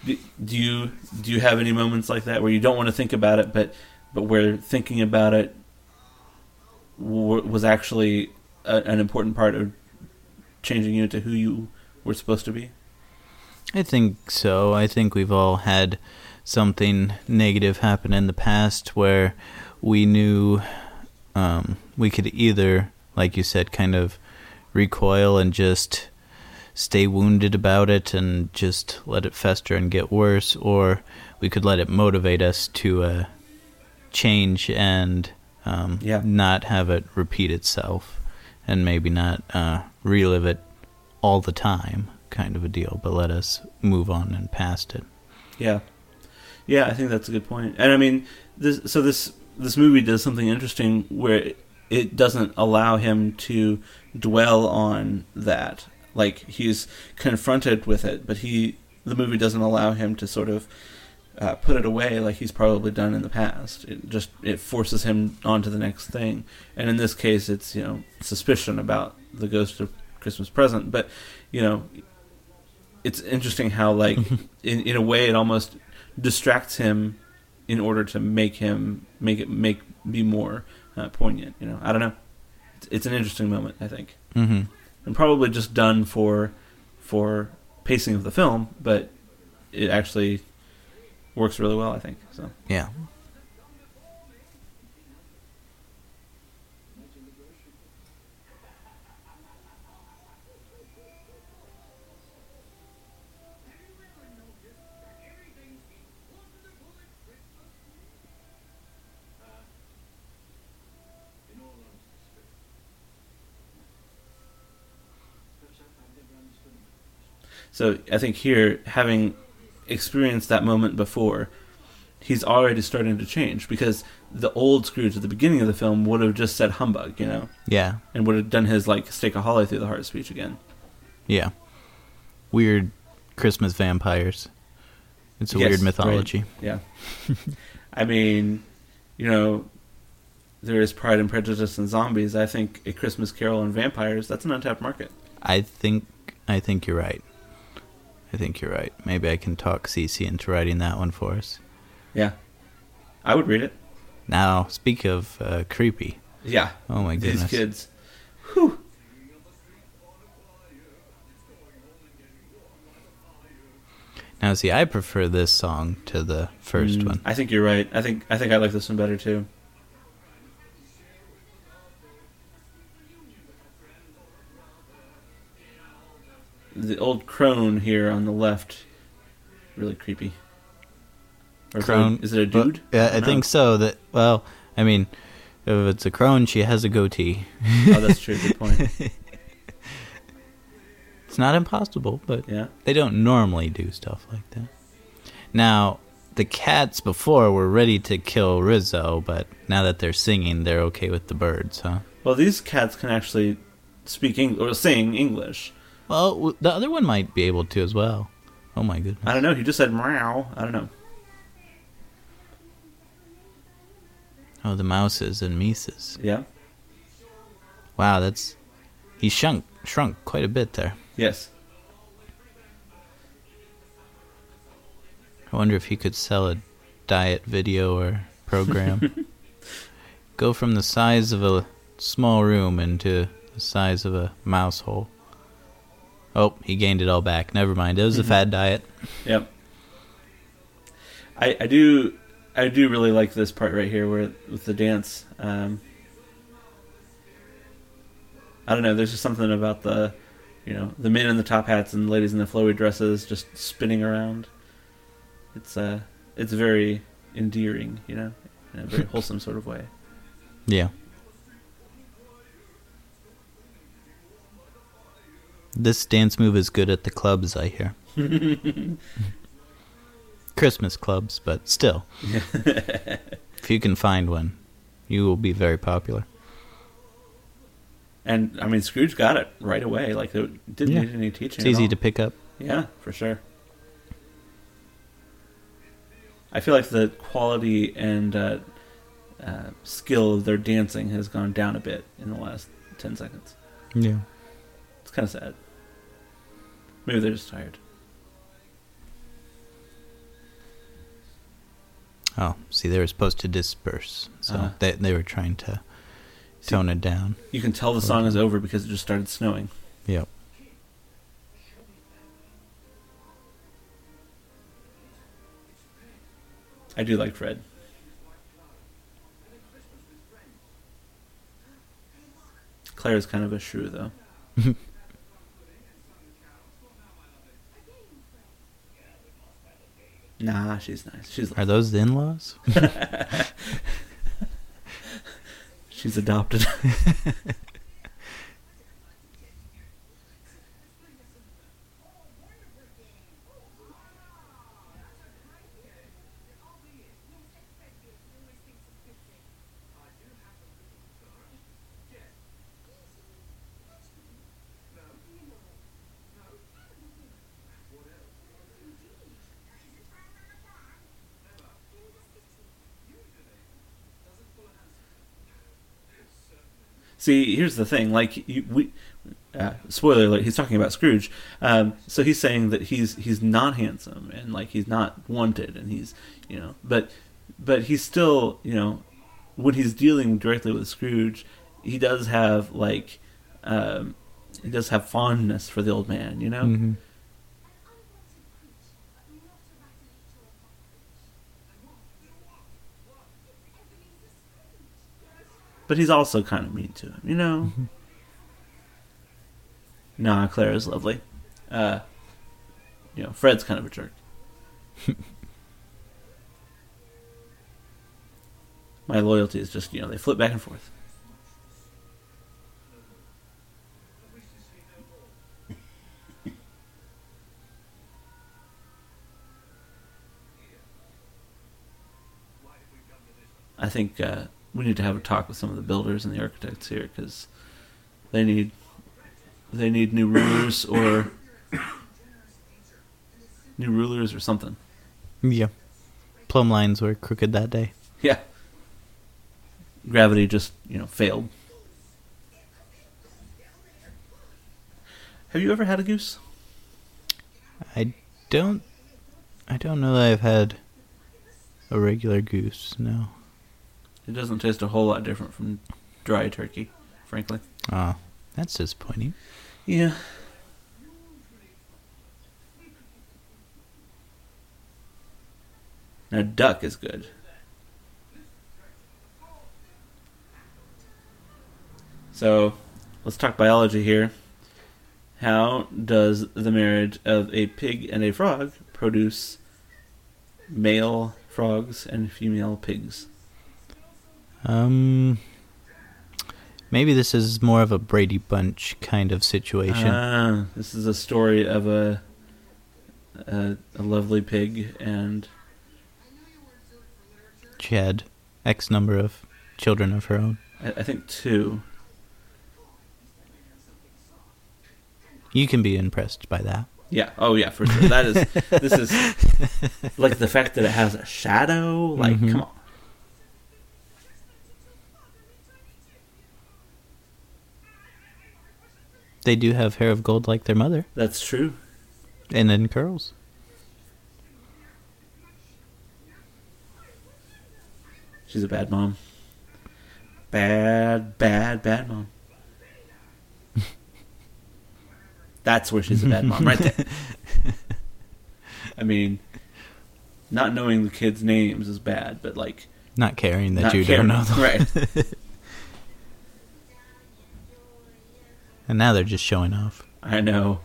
Do, do you do you have any moments like that where you don't want to think about it, but but where thinking about it w- was actually a, an important part of changing you into who you were supposed to be? I think so. I think we've all had something negative happen in the past where we knew um, we could either, like you said, kind of recoil and just stay wounded about it and just let it fester and get worse, or we could let it motivate us to uh, change and um, Yeah. not have it repeat itself and maybe not uh, relive it all the time kind of a deal, but let us move on and past it. Yeah, yeah, I think that's a good point. And I mean, this so this this movie does something interesting where it, doesn't allow him to dwell on that. Like he's confronted with it, but he the movie doesn't allow him to sort of uh, put it away like he's probably done in the past. It just it forces him on to the next thing. And in this case, it's you know suspicion about the ghost of Christmas present. But you know, it's interesting how like in in a way it almost distracts him in order to make him make it make be more uh, poignant. You know, I don't know. It's, it's an interesting moment, I think, hmm and probably just done for for pacing of the film, but it actually works really well. I think so. Yeah. So I think here, having experienced that moment before, he's already starting to change because the old Scrooge at the beginning of the film would have just said humbug, you know, Yeah. and would have done his like stake a holly through the heart speech again. Yeah. Weird Christmas vampires. It's a Yes, weird right. mythology. Yeah. I mean, you know, there is Pride and Prejudice and zombies. I think A Christmas Carol and vampires, that's an untapped market. I think I think you're right. I think you're right. Maybe I can talk Cece into writing that one for us. Yeah. I would read it. Now, speak of uh, creepy. Yeah. Oh my goodness. These kids. Whew. Now, see, I prefer this song to the first Mm, one. I think you're right. I think I think I like this one better too. The old crone here on the left, really creepy. Or Crone. Is it a Well, dude? yeah, I don't think so. That well, I mean, if it's a crone, she has a goatee. Oh, that's true. Good point. It's not impossible, but Yeah. they don't normally do stuff like that. Now, the cats before were ready to kill Rizzo, but now that they're singing, they're okay with the birds, huh? Well, these cats can actually speak English or sing English. Well, the other one might be able to as well. Oh my goodness. I don't know. He just said meow. I don't know. Oh, the mouses and Mises. Yeah. Wow, that's he shrunk shrunk quite a bit there. Yes. I wonder if he could sell a diet video or program. Go from the size of a small room into the size of a mouse hole. Oh, he gained it all back. Never mind. It was a fad diet. Yep. I I do I do really like this part right here where with the dance. Um, I don't know. There's just something about the, you know, the men in the top hats and ladies in the flowy dresses just spinning around. It's uh, it's very endearing, you know, in a very wholesome sort of way. Yeah. This dance move is good at the clubs, I hear. Christmas clubs, but still. if you can find one, you will be very popular. And I mean, Scrooge got it right away. Like it didn't Yeah. need any teaching. It's easy to pick up. Yeah, for sure. I feel like the quality and uh, uh, skill of their dancing has gone down a bit in the last 10 seconds. Yeah. It's kind of sad. Maybe they're just tired. Oh, see, they were supposed to disperse, so Uh-huh. they they were trying to See- tone it down. You can tell the song is over because it just started snowing. Yep. I do like Fred. Claire's kind of a shrew, though. nah, she's nice. She's Are those the in-laws? she's adopted. See, here's the thing. Like you, we, uh, spoiler alert. He's talking about Scrooge. Um, so he's saying that he's he's not handsome and like he's not wanted and he's you know, but but he's still you know, when he's dealing directly with Scrooge, he does have like, um, he does have fondness for the old man. You know. hmm But he's also kind of mean to him, you know. nah, Clara's lovely. Uh, you know, Fred's kind of a jerk. My loyalty is just you know they flip back and forth. I think uh, we need to have a talk with some of the builders and the architects here because they need they need new rulers or new rulers or something. Yeah. Plumb lines were crooked that day. Yeah, gravity just you know failed. Have you ever had a goose? I don't. I don't know that I've had a regular goose. No. It doesn't taste a whole lot different from dry turkey, frankly. Oh, that's disappointing. Yeah. Now duck is good. So, let's talk biology here. How does the marriage of a pig and a frog produce male frogs and female pigs? Um. Maybe this is more of a Brady Bunch kind of situation. Ah, this is a story of a a, a lovely pig and she had X number of children of her own. I, I think two. You can be impressed by that. Yeah. Oh, yeah, for sure. That is. this is like the fact that it has a shadow. Like, Mhm. come on. They do have hair of gold like their mother, That's true. and then curls. She's a bad mom. Bad, bad, bad mom. That's where she's a bad mom, right there. I mean, not knowing the kids' names is bad, but like Not caring that not you caring. don't know them. right? And now they're just showing off. I know.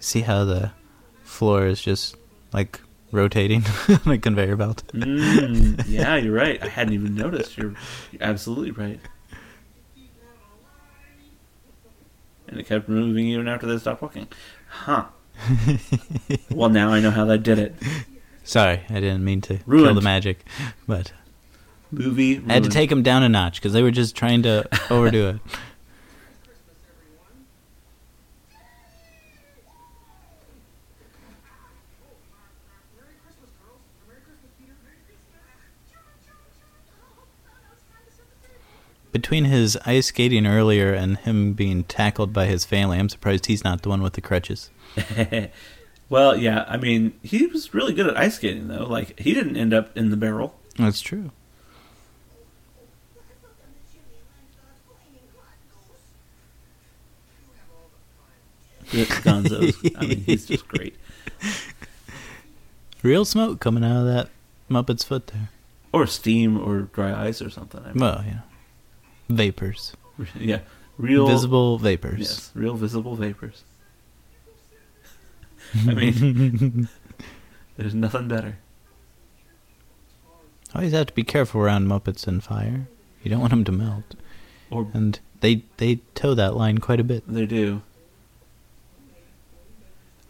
See how the floor is just like rotating on a conveyor belt. Mm, yeah, you're right. I hadn't even noticed. You're, you're absolutely right. And it kept moving even after they stopped walking. Huh. well, now I know how they did it. Sorry, I didn't mean to kill the magic, but Movie. I had to take them down a notch because they were just trying to overdo it. Between his ice skating earlier and him being tackled by his family, I'm surprised he's not the one with the crutches. well, yeah. I mean, he was really good at ice skating, though. Like, he didn't end up in the barrel. That's true. Gonzo's. I mean, he's just great. Real smoke coming out of that Muppet's foot there. Or steam or dry ice or something. I mean, Well, yeah. Vapors. yeah. Real Visible vapors. Yes, real visible vapors. I mean, there's nothing better. Always have to be careful around Muppets and fire. You don't want them to melt. Or And they they toe that line quite a bit. they do.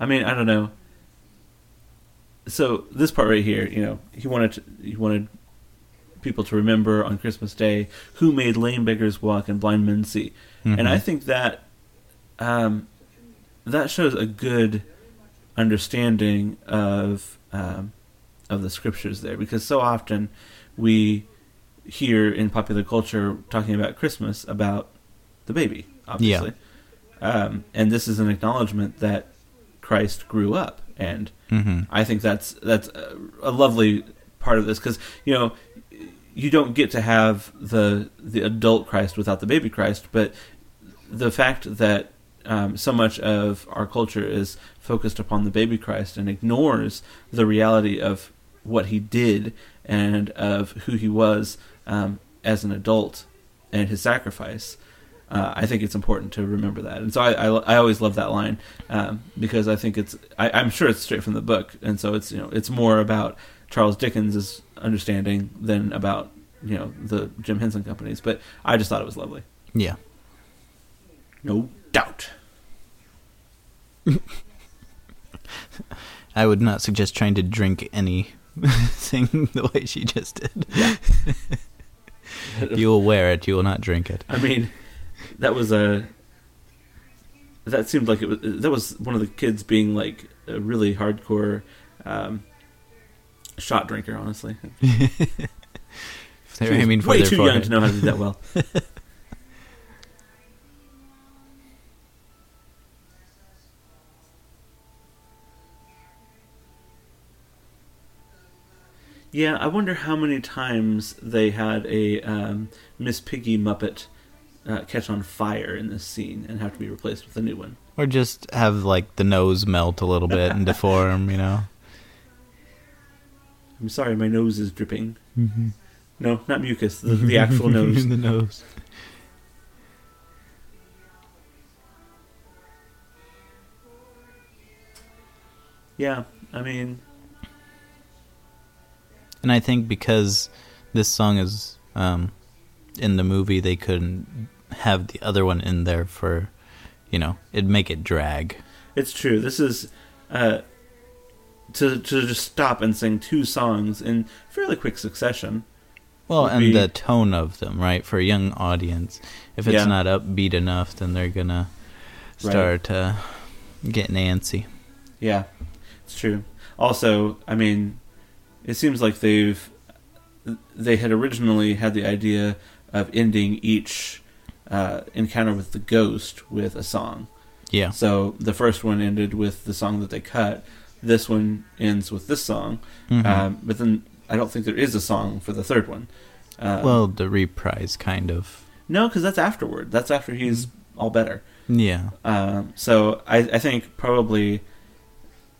I mean, I don't know. So this part right here, you know, he wanted to, he wanted people to remember on Christmas Day who made lame beggars walk and blind men see, and Mhm. I think that um, that shows a good understanding of um, of the scriptures there. Because so often we hear in popular culture talking about Christmas about the baby, obviously. Um, and this is an acknowledgement that Christ grew up, and hmm I think that's that's a, a lovely part of this. Because you know you don't get to have the the adult Christ without the baby Christ, but the fact that um, so much of our culture is focused upon the baby Christ and ignores the reality of what he did and of who he was um, as an adult and his sacrifice. Uh, I think it's important to remember that, and so I, I, I always love that line um, because I think it's I, I'm sure it's straight from the book, and so it's you know it's more about Charles Dickens's understanding than about you know the Jim Henson companies. But I just thought it was lovely, Yeah. no doubt. I would not suggest trying to drink anything the way she just did. you will wear it, you will not drink it. I mean, that was a that seemed like it was that was one of the kids being like a really hardcore um, shot drinker. Honestly, They're aiming for way their too young forehead. to know how to do that well. Yeah, I wonder how many times they had a um, Miss Piggy Muppet uh, catch on fire in this scene and have to be replaced with a new one. Or just have like the nose melt a little bit and deform, you know. I'm sorry, my nose is dripping. Mm-hmm. No, not mucus, the, the actual nose. the nose. Yeah, I mean, And I think because this song is um, in the movie, they couldn't have the other one in there for, you know, it'd make it drag. it's true. This is uh, to to just stop and sing two songs in fairly quick succession. Well, and be- the tone of them, right? For a young audience, if it's Yeah. not upbeat enough, then they're gonna Right. start uh, getting antsy. Yeah, it's true. Also, I mean, it seems like they've they had originally had the idea of ending each uh, encounter with the ghost with a song. Yeah, So the first one ended with the song that they cut. This one ends with this song, Mhm. um, but then I don't think there is a song for the third one. Uh, well, the reprise kind of. no, because that's afterward. That's after he's all better. Yeah, Um, so I, I think probably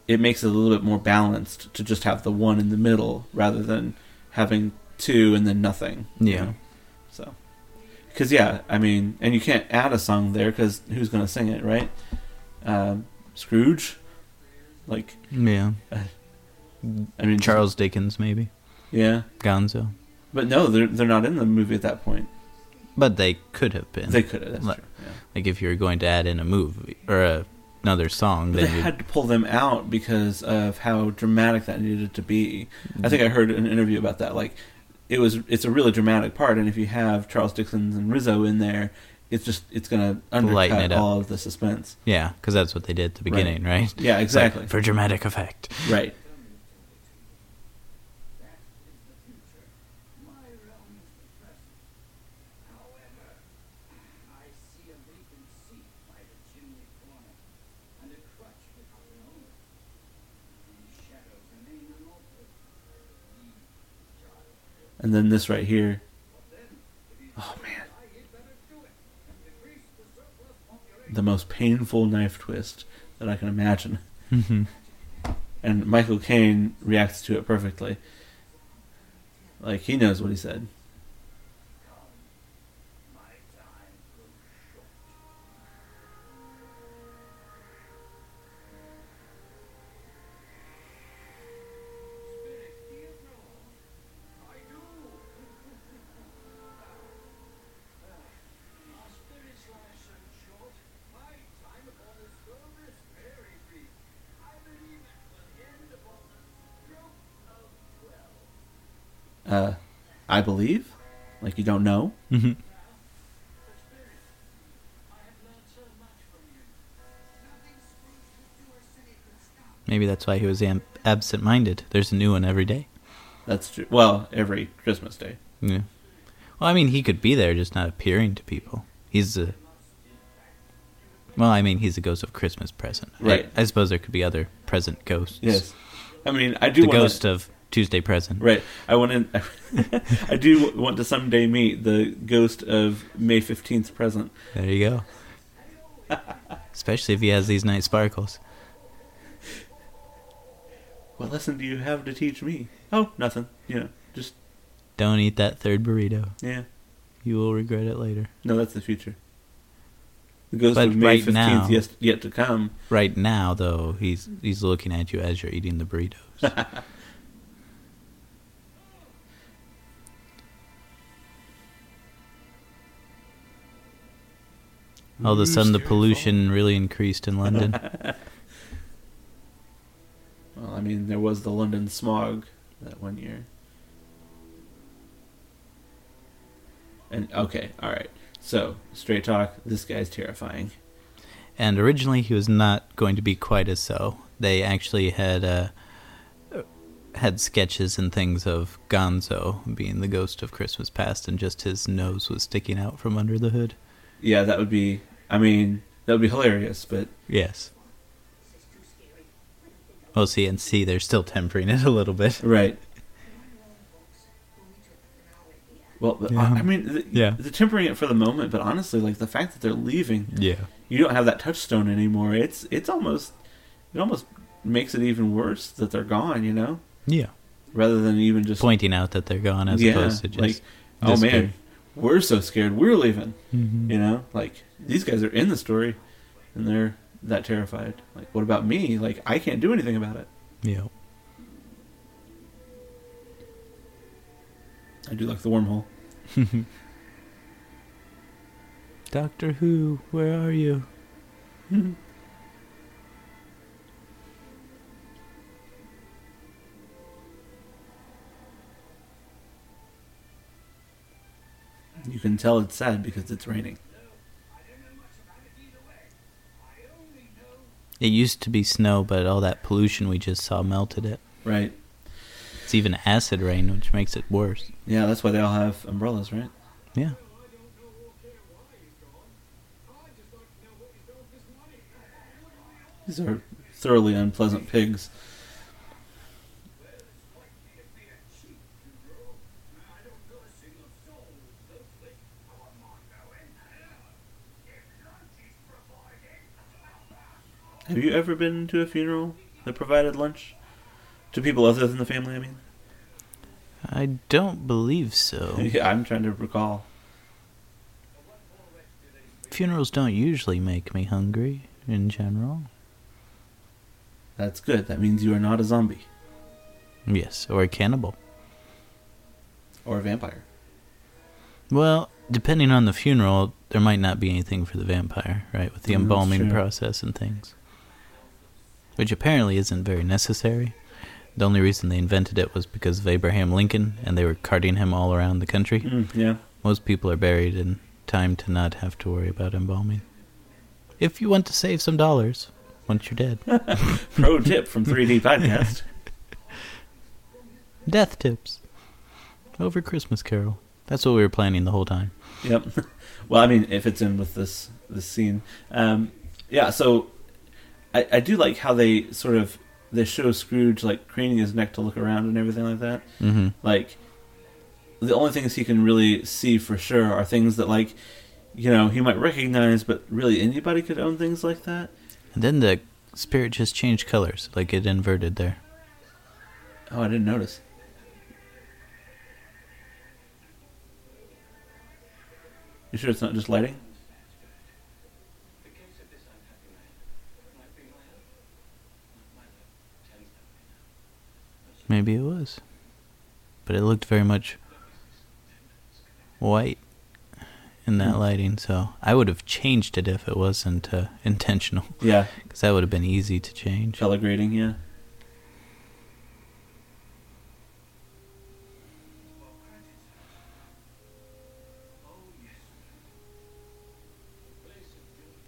it makes it a little bit more balanced to just have the one in the middle rather than having two and then nothing. you Yeah. know? So, because yeah, I mean, and you can't add a song there because who's going to sing it, right? Um, Scrooge, like yeah. I mean Charles Dickens, maybe Yeah, Gonzo, but no, they're they're not in the movie at that point. but they could have been. They could have. That's Like- true. Yeah. like if you were going to add in a movie or a, another song, they you had to pull them out because of how dramatic that needed to be. I think I heard an interview about that. Like, it was it's a really dramatic part, and if you have Charles Dickens and Rizzo in there, it's just it's going to undercut it up. all of the suspense. yeah, because that's what they did at the beginning, right? Yeah, It's like, exactly. for dramatic effect. right. And then this right present. However, I see a vacant seat by the chimney corner, and a crutch without an owner. These shadows remain unaltered. These dark And then this right here. Oh man, I had better do it, and decrease the surplus population. The most painful knife twist that I can imagine. hmm And Michael Caine reacts to it perfectly. Like he knows what he said. Uh, I believe. Like you don't know. hmm I have learned so much from you. Nothing Scrooge could do or say could stop. Maybe that's why he was am- absent-minded. There's a new one every day. That's true. Well, every Christmas day. Yeah. Well, I mean, he could be there, just not appearing to people. He's a. Well, I mean, he's the ghost of Christmas present. Right. I, suppose there could be other present ghosts. Yes. I mean, I do The ghost of Tuesday present. Right. I want to. I do want to someday meet the ghost of May fifteenth present. There you go. Especially if he has these nice sparkles. What lesson do you have to teach me? Oh, nothing. You know, just Don't eat that third burrito. yeah. You will regret it later. No, that's the future. The ghost But of May right fifteenth now- yet, yet to come. Right now, though, he's he's looking at you as you're eating the burritos. All of a sudden, the pollution really increased in London. Well, I mean, there was the London smog that one year. And okay, all right. So straight talk. This guy's terrifying. and originally, he was not going to be quite as so. They actually had uh, had sketches and things of Gonzo being the ghost of Christmas past, and just his nose was sticking out from under the hood. Yeah, that would be. I mean, that would be hilarious. But Yes. Well, see, and see, they're still tempering it a little bit. right. Well, Yeah. I mean, the, Yeah. they're tempering it for the moment, but honestly, like the fact that they're leaving, Yeah. you don't have that touchstone anymore. It's it's almost it almost makes it even worse that they're gone. You know, Yeah. rather than even just Pointing out that they're gone as yeah, opposed to just. like, oh man. We're so scared, we're leaving. Mhm. You know, like these guys are in the story, and they're that terrified. Like, what about me? Like, I can't do anything about it. Yeah. I do like the wormhole. Doctor Who, where are you? You can tell it's sad because it's raining. It used to be snow, but all that pollution we just saw melted it. Right. It's even acid rain, which makes it worse. Yeah, that's why they all have umbrellas, right? Yeah. These are thoroughly unpleasant pigs. Have you ever been to a funeral that provided lunch to people other than the family? I mean, I don't believe so. yeah, I'm trying to recall. Funerals don't usually make me hungry, in general. That's good. That means you are not a zombie Yes, or a cannibal. or a vampire. Well, depending on the funeral, there might not be anything for the vampire, right? With the Mm, embalming process and things. Which apparently isn't very necessary. The only reason they invented it was because of Abraham Lincoln, and they were carting him all around the country. Mm, yeah. Most people are buried in time to not have to worry about embalming. If you want to save some dollars once you're dead. Pro tip from 3D Podcast. Death tips. Over Christmas Carol. That's what we were planning the whole time. Yep. Well, I mean, it fits in with this this scene. Um, yeah. So, I, I do like how they sort of they show Scrooge like craning his neck to look around and everything like that. hmm Like, the only things he can really see for sure are things that like, you know, he might recognize, but really anybody could own things like that. And then the spirit just changed colors, like it inverted there. Oh, I didn't notice. You sure it's not just lighting? Maybe it was. But it looked very much white in that Hmm. lighting, so I would have changed it if it wasn't uh, intentional, Yeah, because that would have been easy to change. color grading. Yeah.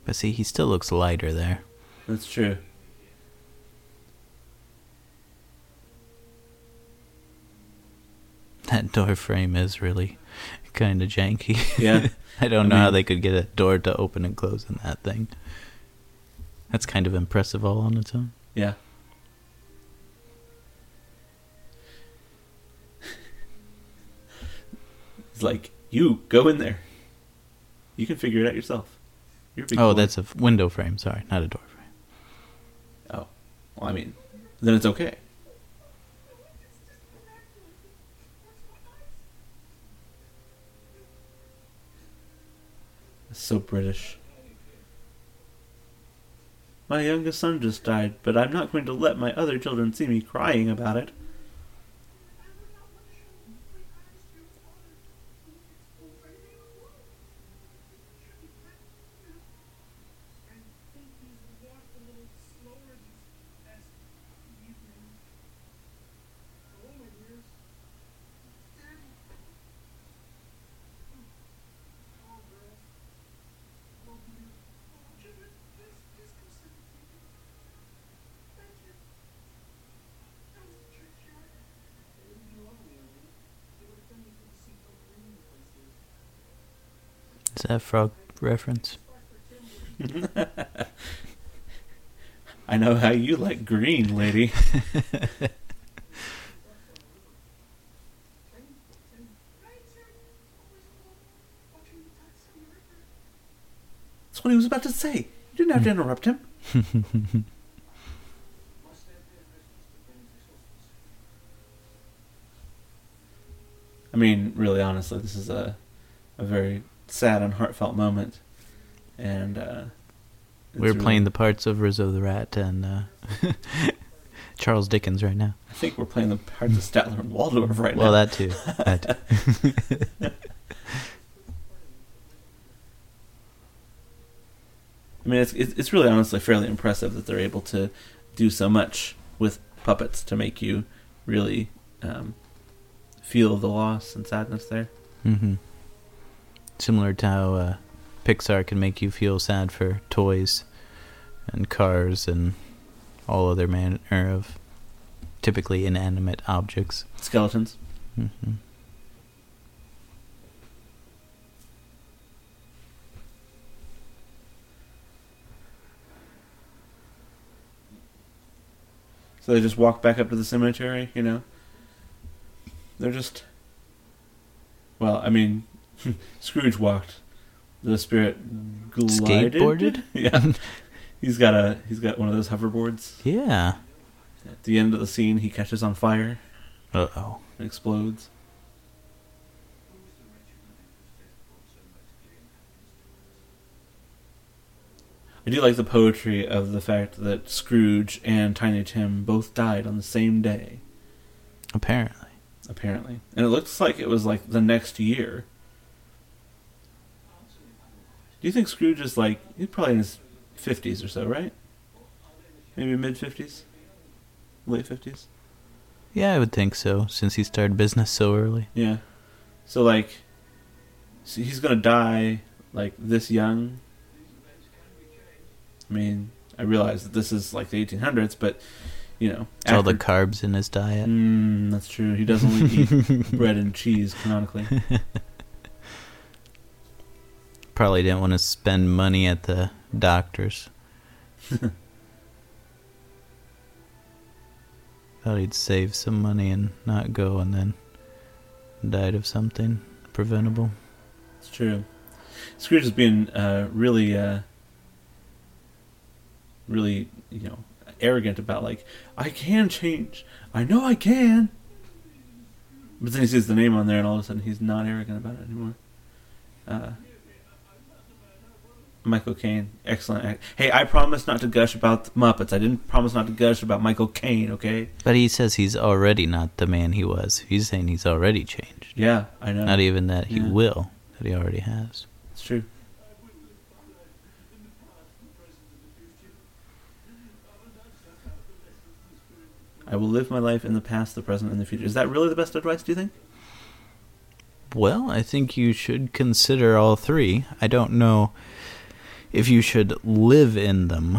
But see, he still looks lighter there. That's true. That door frame is really kind of janky. Yeah. I don't I know how they could get a door to open and close in that thing. That's kind of impressive all on its own. Yeah. It's like, you go in there. You can figure it out yourself. You're a big Oh, boy. that's a window frame. Sorry, not a door frame. Oh. Well, I mean, then it's okay. So British. My youngest son just died, but I'm not going to let my other children see me crying about it. Is that frog reference? I know how you like green, lady. That's what he was about to say. You didn't have to interrupt him. I mean, really, honestly, this is a a very sad and heartfelt moment, and uh, We're really- playing the parts of Rizzo the Rat and uh, Charles Dickens right now. I think we're playing the parts of Statler and Waldorf right well, now. that too. That too. I mean, it's it's really honestly fairly impressive that they're able to do so much with puppets to make you really um, feel the loss and sadness there. hmm Similar to how uh, Pixar can make you feel sad for toys and cars and all other manner of typically inanimate objects. Skeletons. hmm So they just walk back up to the cemetery, you know. They're just. Well, I mean, Scrooge walked. The spirit glided. Skateboarded? yeah, he's got a he's got one of those hoverboards. Yeah. At the end of the scene, he catches on fire Uh oh. explodes. I do like the poetry of the fact that Scrooge and Tiny Tim both died on the same day, Apparently. apparently. And it looks like it was like the next year. Do you think Scrooge is like he's probably in his fifties or so, right? Maybe mid fifties, late fifties. Yeah, I would think so, since he started business so early. Yeah. So like, so he's gonna die like this young. I mean, I realize that this is like the 1800s, but you know, It's all the carbs in his diet. Mm, that's true. He doesn't only eat bread and cheese canonically. Probably didn't want to spend money at the doctor's. Thought he'd save some money and not go, and then died of something preventable. It's true. Scrooge is being uh, really, uh, really, you know, arrogant about like I can change. I know I can. But then he sees the name on there, and all of a sudden he's not arrogant about it anymore. Uh, Michael Caine, excellent. act- Hey, I promised not to gush about the Muppets. I didn't promise not to gush about Michael Caine. Okay? But he says he's already not the man he was. He's saying he's already changed. Yeah, I know. Not even that he Yeah. will, that he already has. It's true. I will live my life in the past, the present, and the future. Is that really the best advice, do you think? Well, I think you should consider all three. I don't know if you should live in them.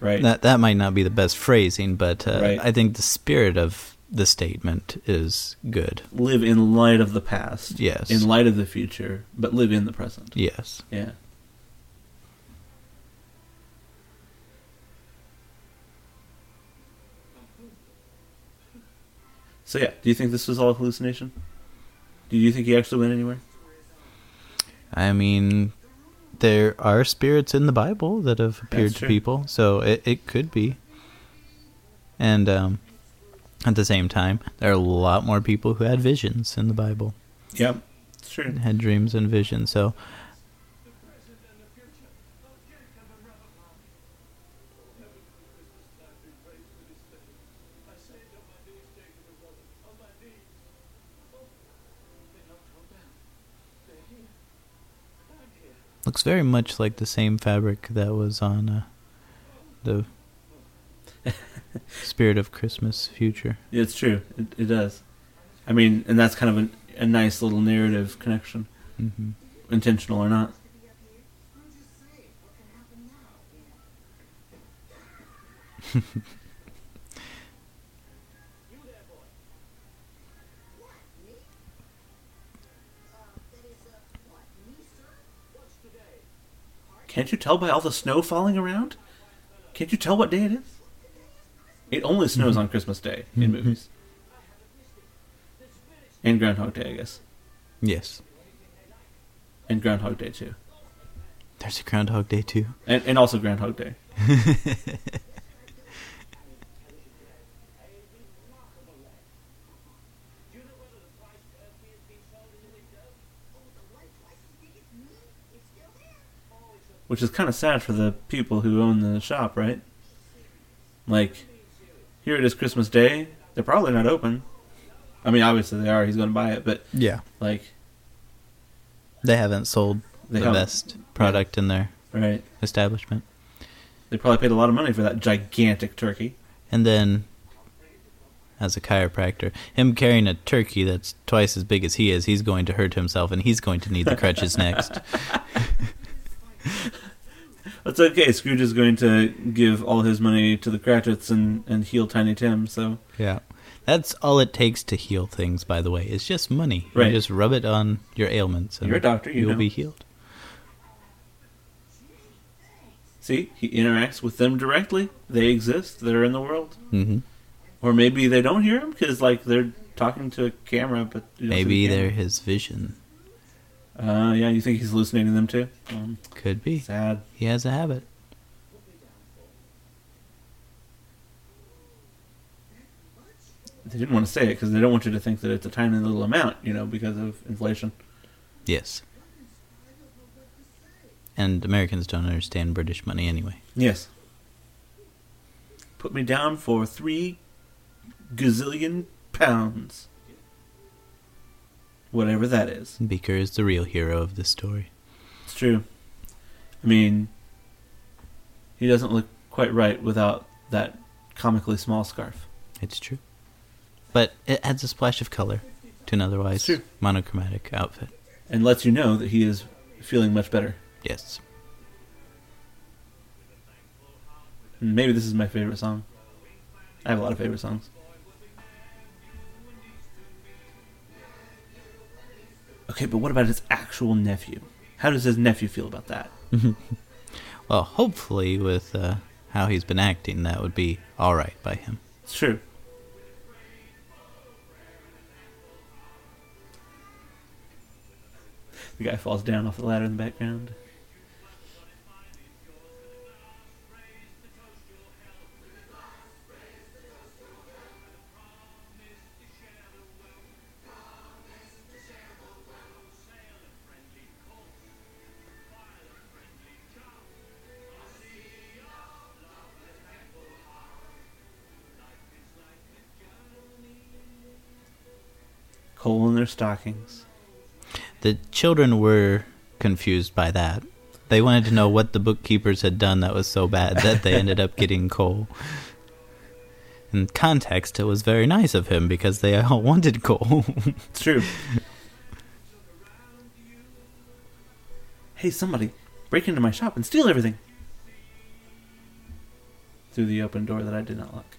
Right. That that might not be the best phrasing, but uh, Right. I think the spirit of the statement is good. Live in light of the past. Yes. In light of the future, but live in the present. Yes. Yeah. So yeah, do you think this was all a hallucination? Do you think he actually went anywhere? I mean, there are spirits in the Bible that have appeared to people, so it, it could be. And um, at the same time, there are a lot more people who had visions in the Bible, Yep, it's true. had dreams and visions. So looks very much like the same fabric that was on uh, the Spirit of Christmas Future. Yeah, it's true. It, it does. I mean, and that's kind of a, a nice little narrative connection, hmm intentional or not. Can't you tell by all the snow falling around? Can't you tell what day it is? It only snows on Christmas Day in Mhm. movies. And Groundhog Day, I guess. Yes. And Groundhog Day, too. There's a Groundhog Day too. And, and also Groundhog Day. Which is kind of sad for the people who own the shop, right? Like, here it is Christmas Day. They're probably not open. I mean, obviously they are. He's going to buy it, but Yeah. like, They haven't sold they the haven't- best product in their Right. establishment. They probably paid a lot of money for that gigantic turkey. And then, as a chiropractor, him carrying a turkey that's twice as big as he is, he's going to hurt himself and he's going to need the crutches next. That's okay. Scrooge is going to give all his money to the Cratchits and, and heal Tiny Tim. So Yeah. That's all it takes to heal things, by the way. It's just money. Right. You just rub it on your ailments and You're a doctor, you will be healed. see, he interacts with them directly. They exist. They're in the world. hmm Or maybe they don't hear him because like they're talking to a camera, but you don't see Maybe the they're his vision. Uh, yeah, you think he's hallucinating them too? Um, Could be. sad. He has a habit. They didn't want to say it because they don't want you to think that it's a tiny little amount, you know, because of inflation. Yes. And Americans don't understand British money anyway. Yes. Put me down for three gazillion pounds. Whatever that is. Beaker is the real hero of this story. It's true. I mean, he doesn't look quite right without that comically small scarf. It's true. But it adds a splash of color to an otherwise monochromatic outfit. And lets you know that he is feeling much better. Yes. Hmm, maybe this is my favorite song. I have a lot of favorite songs. Okay, but what about his actual nephew? How does his nephew feel about that? Well, hopefully, with uh, how he's been acting, that would be all right by him. It's true. The guy falls down off the ladder in the background. Stockings. The children were confused by that. They wanted to know what the bookkeepers had done that was so bad that they ended up getting coal. In context, it was very nice of him because they all wanted coal. It's true. hey, somebody, break into my shop and steal everything. Through the open door that I did not lock.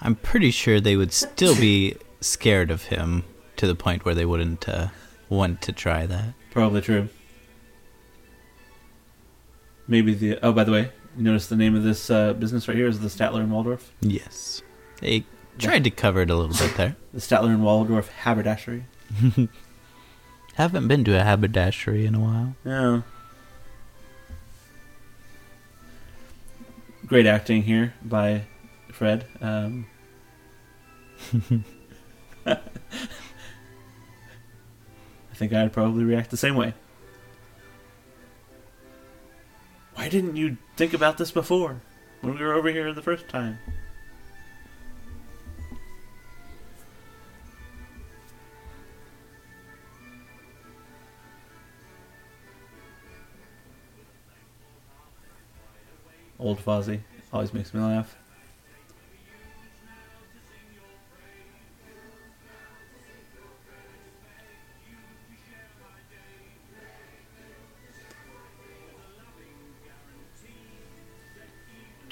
I'm pretty sure they would still be scared of him to the point where they wouldn't uh, want to try that. Probably true. Maybe the. Oh, by the way, you notice the name of this uh, business right here is the Statler and Waldorf. Yes. They tried to cover it a little bit there. The Statler and Waldorf haberdashery. Haven't been to a haberdashery in a while. Yeah. Great acting here by Fred. Um, I think I'd probably react the same way. Why didn't you think about this before? When we were over here the first time? Old Fozzie always makes me laugh.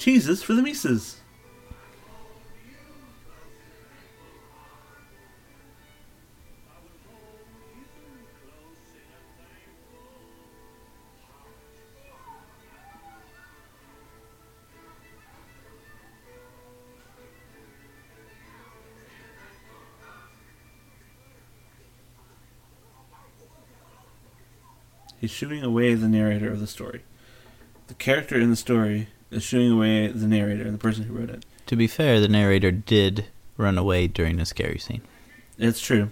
Cheeses for the Mises. He's shooing away the narrator of the story. The character in the story is shooing away the narrator, the person who wrote it. To be fair, the narrator did run away during the scary scene. It's true.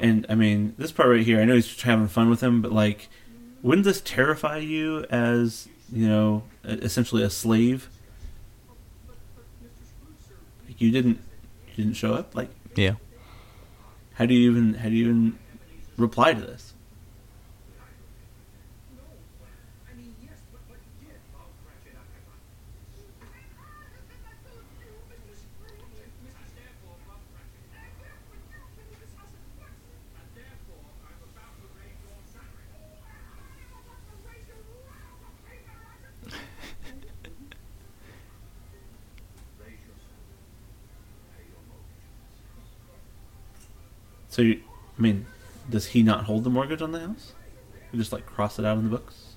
And I mean, this part right here, I know he's having fun with him, but like, wouldn't this terrify you as, you know, essentially a slave? Like, you didn't you didn't show up? Like, Yeah. how do you even how do you even reply to this? So, you, I mean, does he not hold the mortgage on the house? You just like cross it out in the books?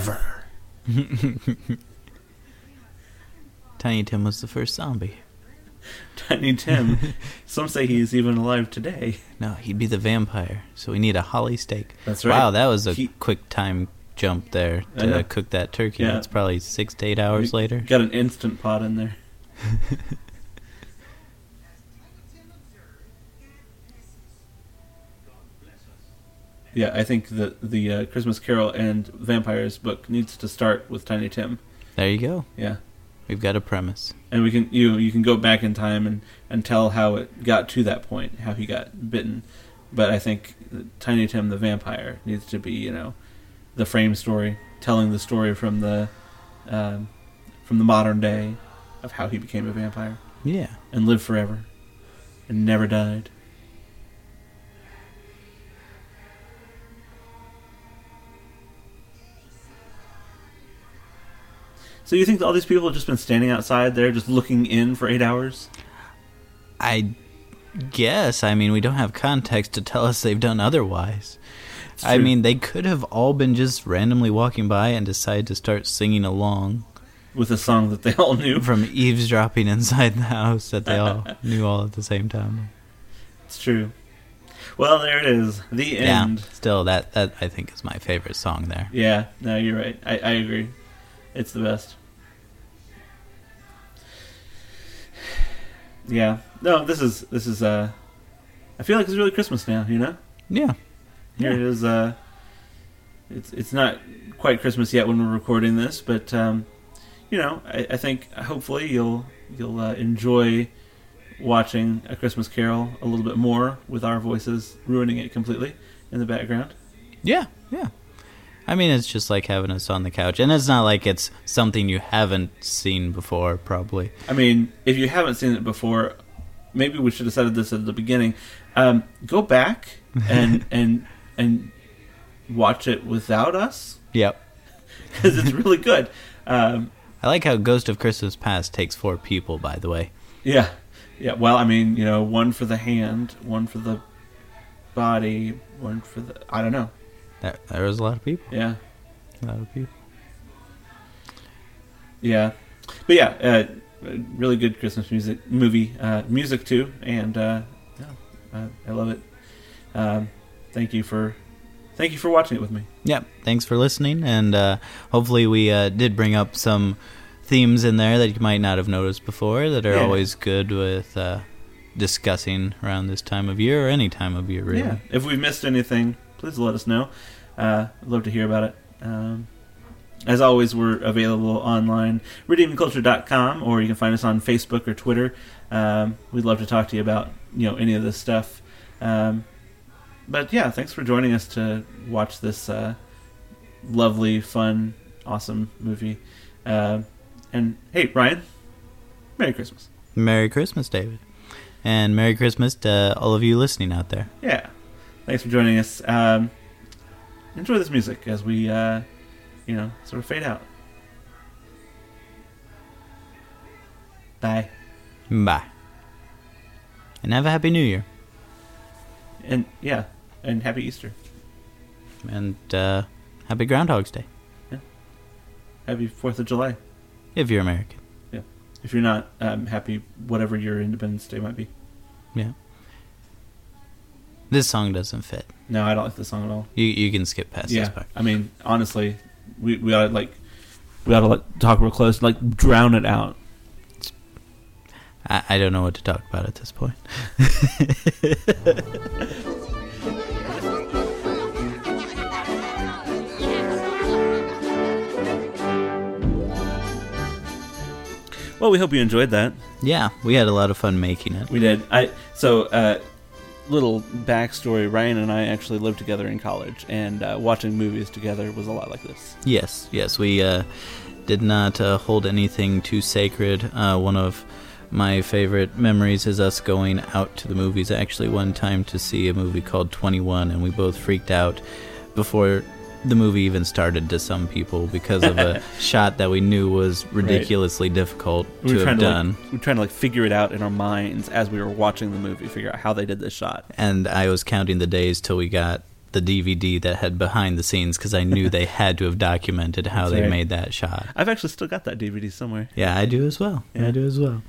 Ever. Tiny Tim was the first zombie. Tiny Tim. Some say he's even alive today. No, he'd be the vampire. So we need a holly stake. That's right. Wow, that was a He- quick time jump there to cook that turkey. Yeah. That's probably six to eight hours You later. Got an instant pot in there. Yeah, I think the the uh, Christmas Carol and Vampires book needs to start with Tiny Tim. There you go. Yeah, We've got a premise. and we can you you can go back in time and and tell how it got to that point, how he got bitten. But I think Tiny Tim the vampire needs to be you know the frame story, telling the story from the um, from the modern day of how he became a vampire Yeah. and lived forever and never died. So you think that all these people have just been standing outside there, just looking in for eight hours? I guess. I mean, we don't have context to tell us they've done otherwise. I mean, they could have all been just randomly walking by and decided to start singing along with a song that they all knew. from eavesdropping inside the house that they all knew all at the same time. It's true. Well, there it is. The end. Yeah. Still, that that I think is my favorite song there. Yeah, no, you're right. I, I agree. It's the best. Yeah. No, this is this is uh I feel like it's really Christmas now, you know? Yeah. Here Yeah. it is uh it's it's not quite Christmas yet when we're recording this, but um you know, I, I think hopefully you'll you'll uh, enjoy watching A Christmas Carol a little bit more with our voices ruining it completely in the background. Yeah, yeah. I mean, it's just like having us on the couch, and it's not like it's something you haven't seen before. Probably. I mean, if you haven't seen it before, maybe we should have said this at the beginning. Um, go back and and and watch it without us Yep. because it's really good. Um, I like how Ghost of Christmas Past takes four people. By the way. yeah, yeah. Well, I mean, you know, one for the hand, one for the body, one for the I don't know. There, there was a lot of people. Yeah, A lot of people. yeah, but yeah, uh, really good Christmas music movie, uh, music too, and uh, yeah, uh, I love it. Um, thank you for thank you for watching it with me. Yep. Thanks for listening, and uh, hopefully we uh, did bring up some themes in there that you might not have noticed before that are Yeah. always good with uh, discussing around this time of year or any time of year, really. Yeah. If we missed anything, please let us know. Uh, I'd love to hear about it. Um, as always, we're available online, redeemingculture.com, or you can find us on Facebook or Twitter. Um, we'd love to talk to you about you know any of this stuff. Um, but yeah, thanks for joining us to watch this uh, lovely, fun, awesome movie. Uh, and hey, Ryan, Merry Christmas. Merry Christmas, David. And Merry Christmas to all of you listening out there. Yeah. Thanks for joining us. Um, enjoy this music as we, uh, you know, sort of fade out. Bye. Bye. And have a happy new year. And yeah, and happy Easter. And uh, happy Groundhog's Day. Yeah. Happy Fourth of July. If you're American. Yeah. If you're not um, happy, whatever your Independence Day might be. Yeah. This song doesn't fit. No, I don't like this song at all. You you can skip past yeah, this part. I mean, honestly, we we ought to like we ought to like talk real close, like drown it out. I, I don't know what to talk about at this point. Well, we hope you enjoyed that. Yeah, we had a lot of fun making it. We did. I so uh, little backstory. Ryan and I actually lived together in college, and uh, watching movies together was a lot like this. Yes, yes, we uh, did not uh, hold anything too sacred. Uh, one of my favorite memories is us going out to the movies. Actually, one time to see a movie called Twenty One, and we both freaked out before the movie even started to some people because of a shot that we knew was ridiculously difficult We to have to done. like, we were trying to like figure it out in our minds as we were watching the movie, figure out how they did this shot. and I was counting the days till we got the DVD that had behind the scenes because I knew they had to have documented how That's they right. made that shot. I've actually still got that DVD somewhere. Yeah, I do as well. Yeah. I do as well.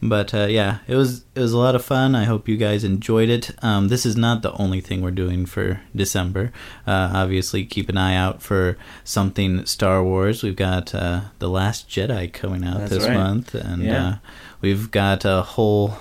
But uh, yeah, it was it was a lot of fun. I hope you guys enjoyed it. Um, this is not the only thing we're doing for December. Uh, obviously, keep an eye out for something Star Wars. We've got uh, the Last Jedi coming out That's this right. month, and Yeah. uh, we've got a whole.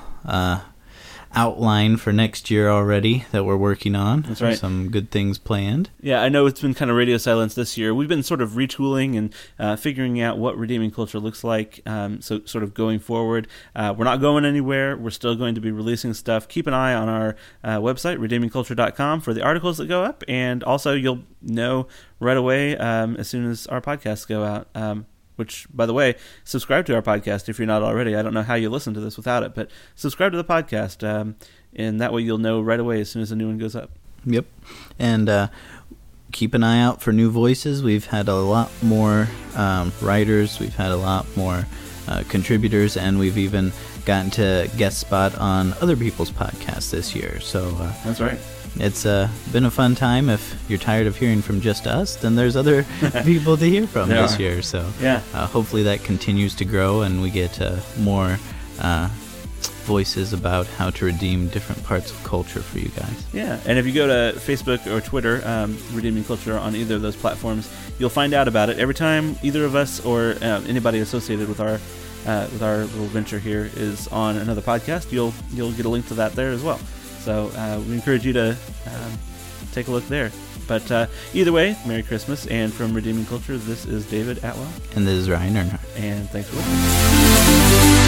Outline for next year already that we're working on That's right. some good things planned Yeah, I know it's been kind of radio silence this year. We've been sort of retooling and uh, figuring out what redeeming culture looks like. Um, so, sort of going forward, uh, we're not going anywhere. We're still going to be releasing stuff. Keep an eye on our uh, website, redeemingculture.com, for the articles that go up, and also you'll know right away um, as soon as our podcasts go out. Um, which, by the way, subscribe to our podcast if you're not already. I don't know how you listen to this without it, but subscribe to the podcast, um, and that way you'll know right away as soon as a new one goes up. Yep. And uh, keep an eye out for new voices. We've had a lot more um, writers, we've had a lot more uh, contributors, and we've even gotten to guest spot on other people's podcasts this year. So uh, That's right. It's uh, been a fun time. If you're tired of hearing from just us, then there's other people to hear from this are. year. So Yeah. uh, hopefully that continues to grow and we get uh, more. Uh, voices about how to redeem different parts of culture for you guys. Yeah, and if you go to Facebook or Twitter, um, Redeeming Culture on either of those platforms, you'll find out about it every time either of us or uh, anybody associated with our uh, with our little venture here is on another podcast. You'll you'll get a link to that there as well. So uh, we encourage you to um, take a look there. But uh, either way, Merry Christmas. And from Redeeming Culture, this is David Atwell. And this is Ryan Earnhardt. And thanks for listening.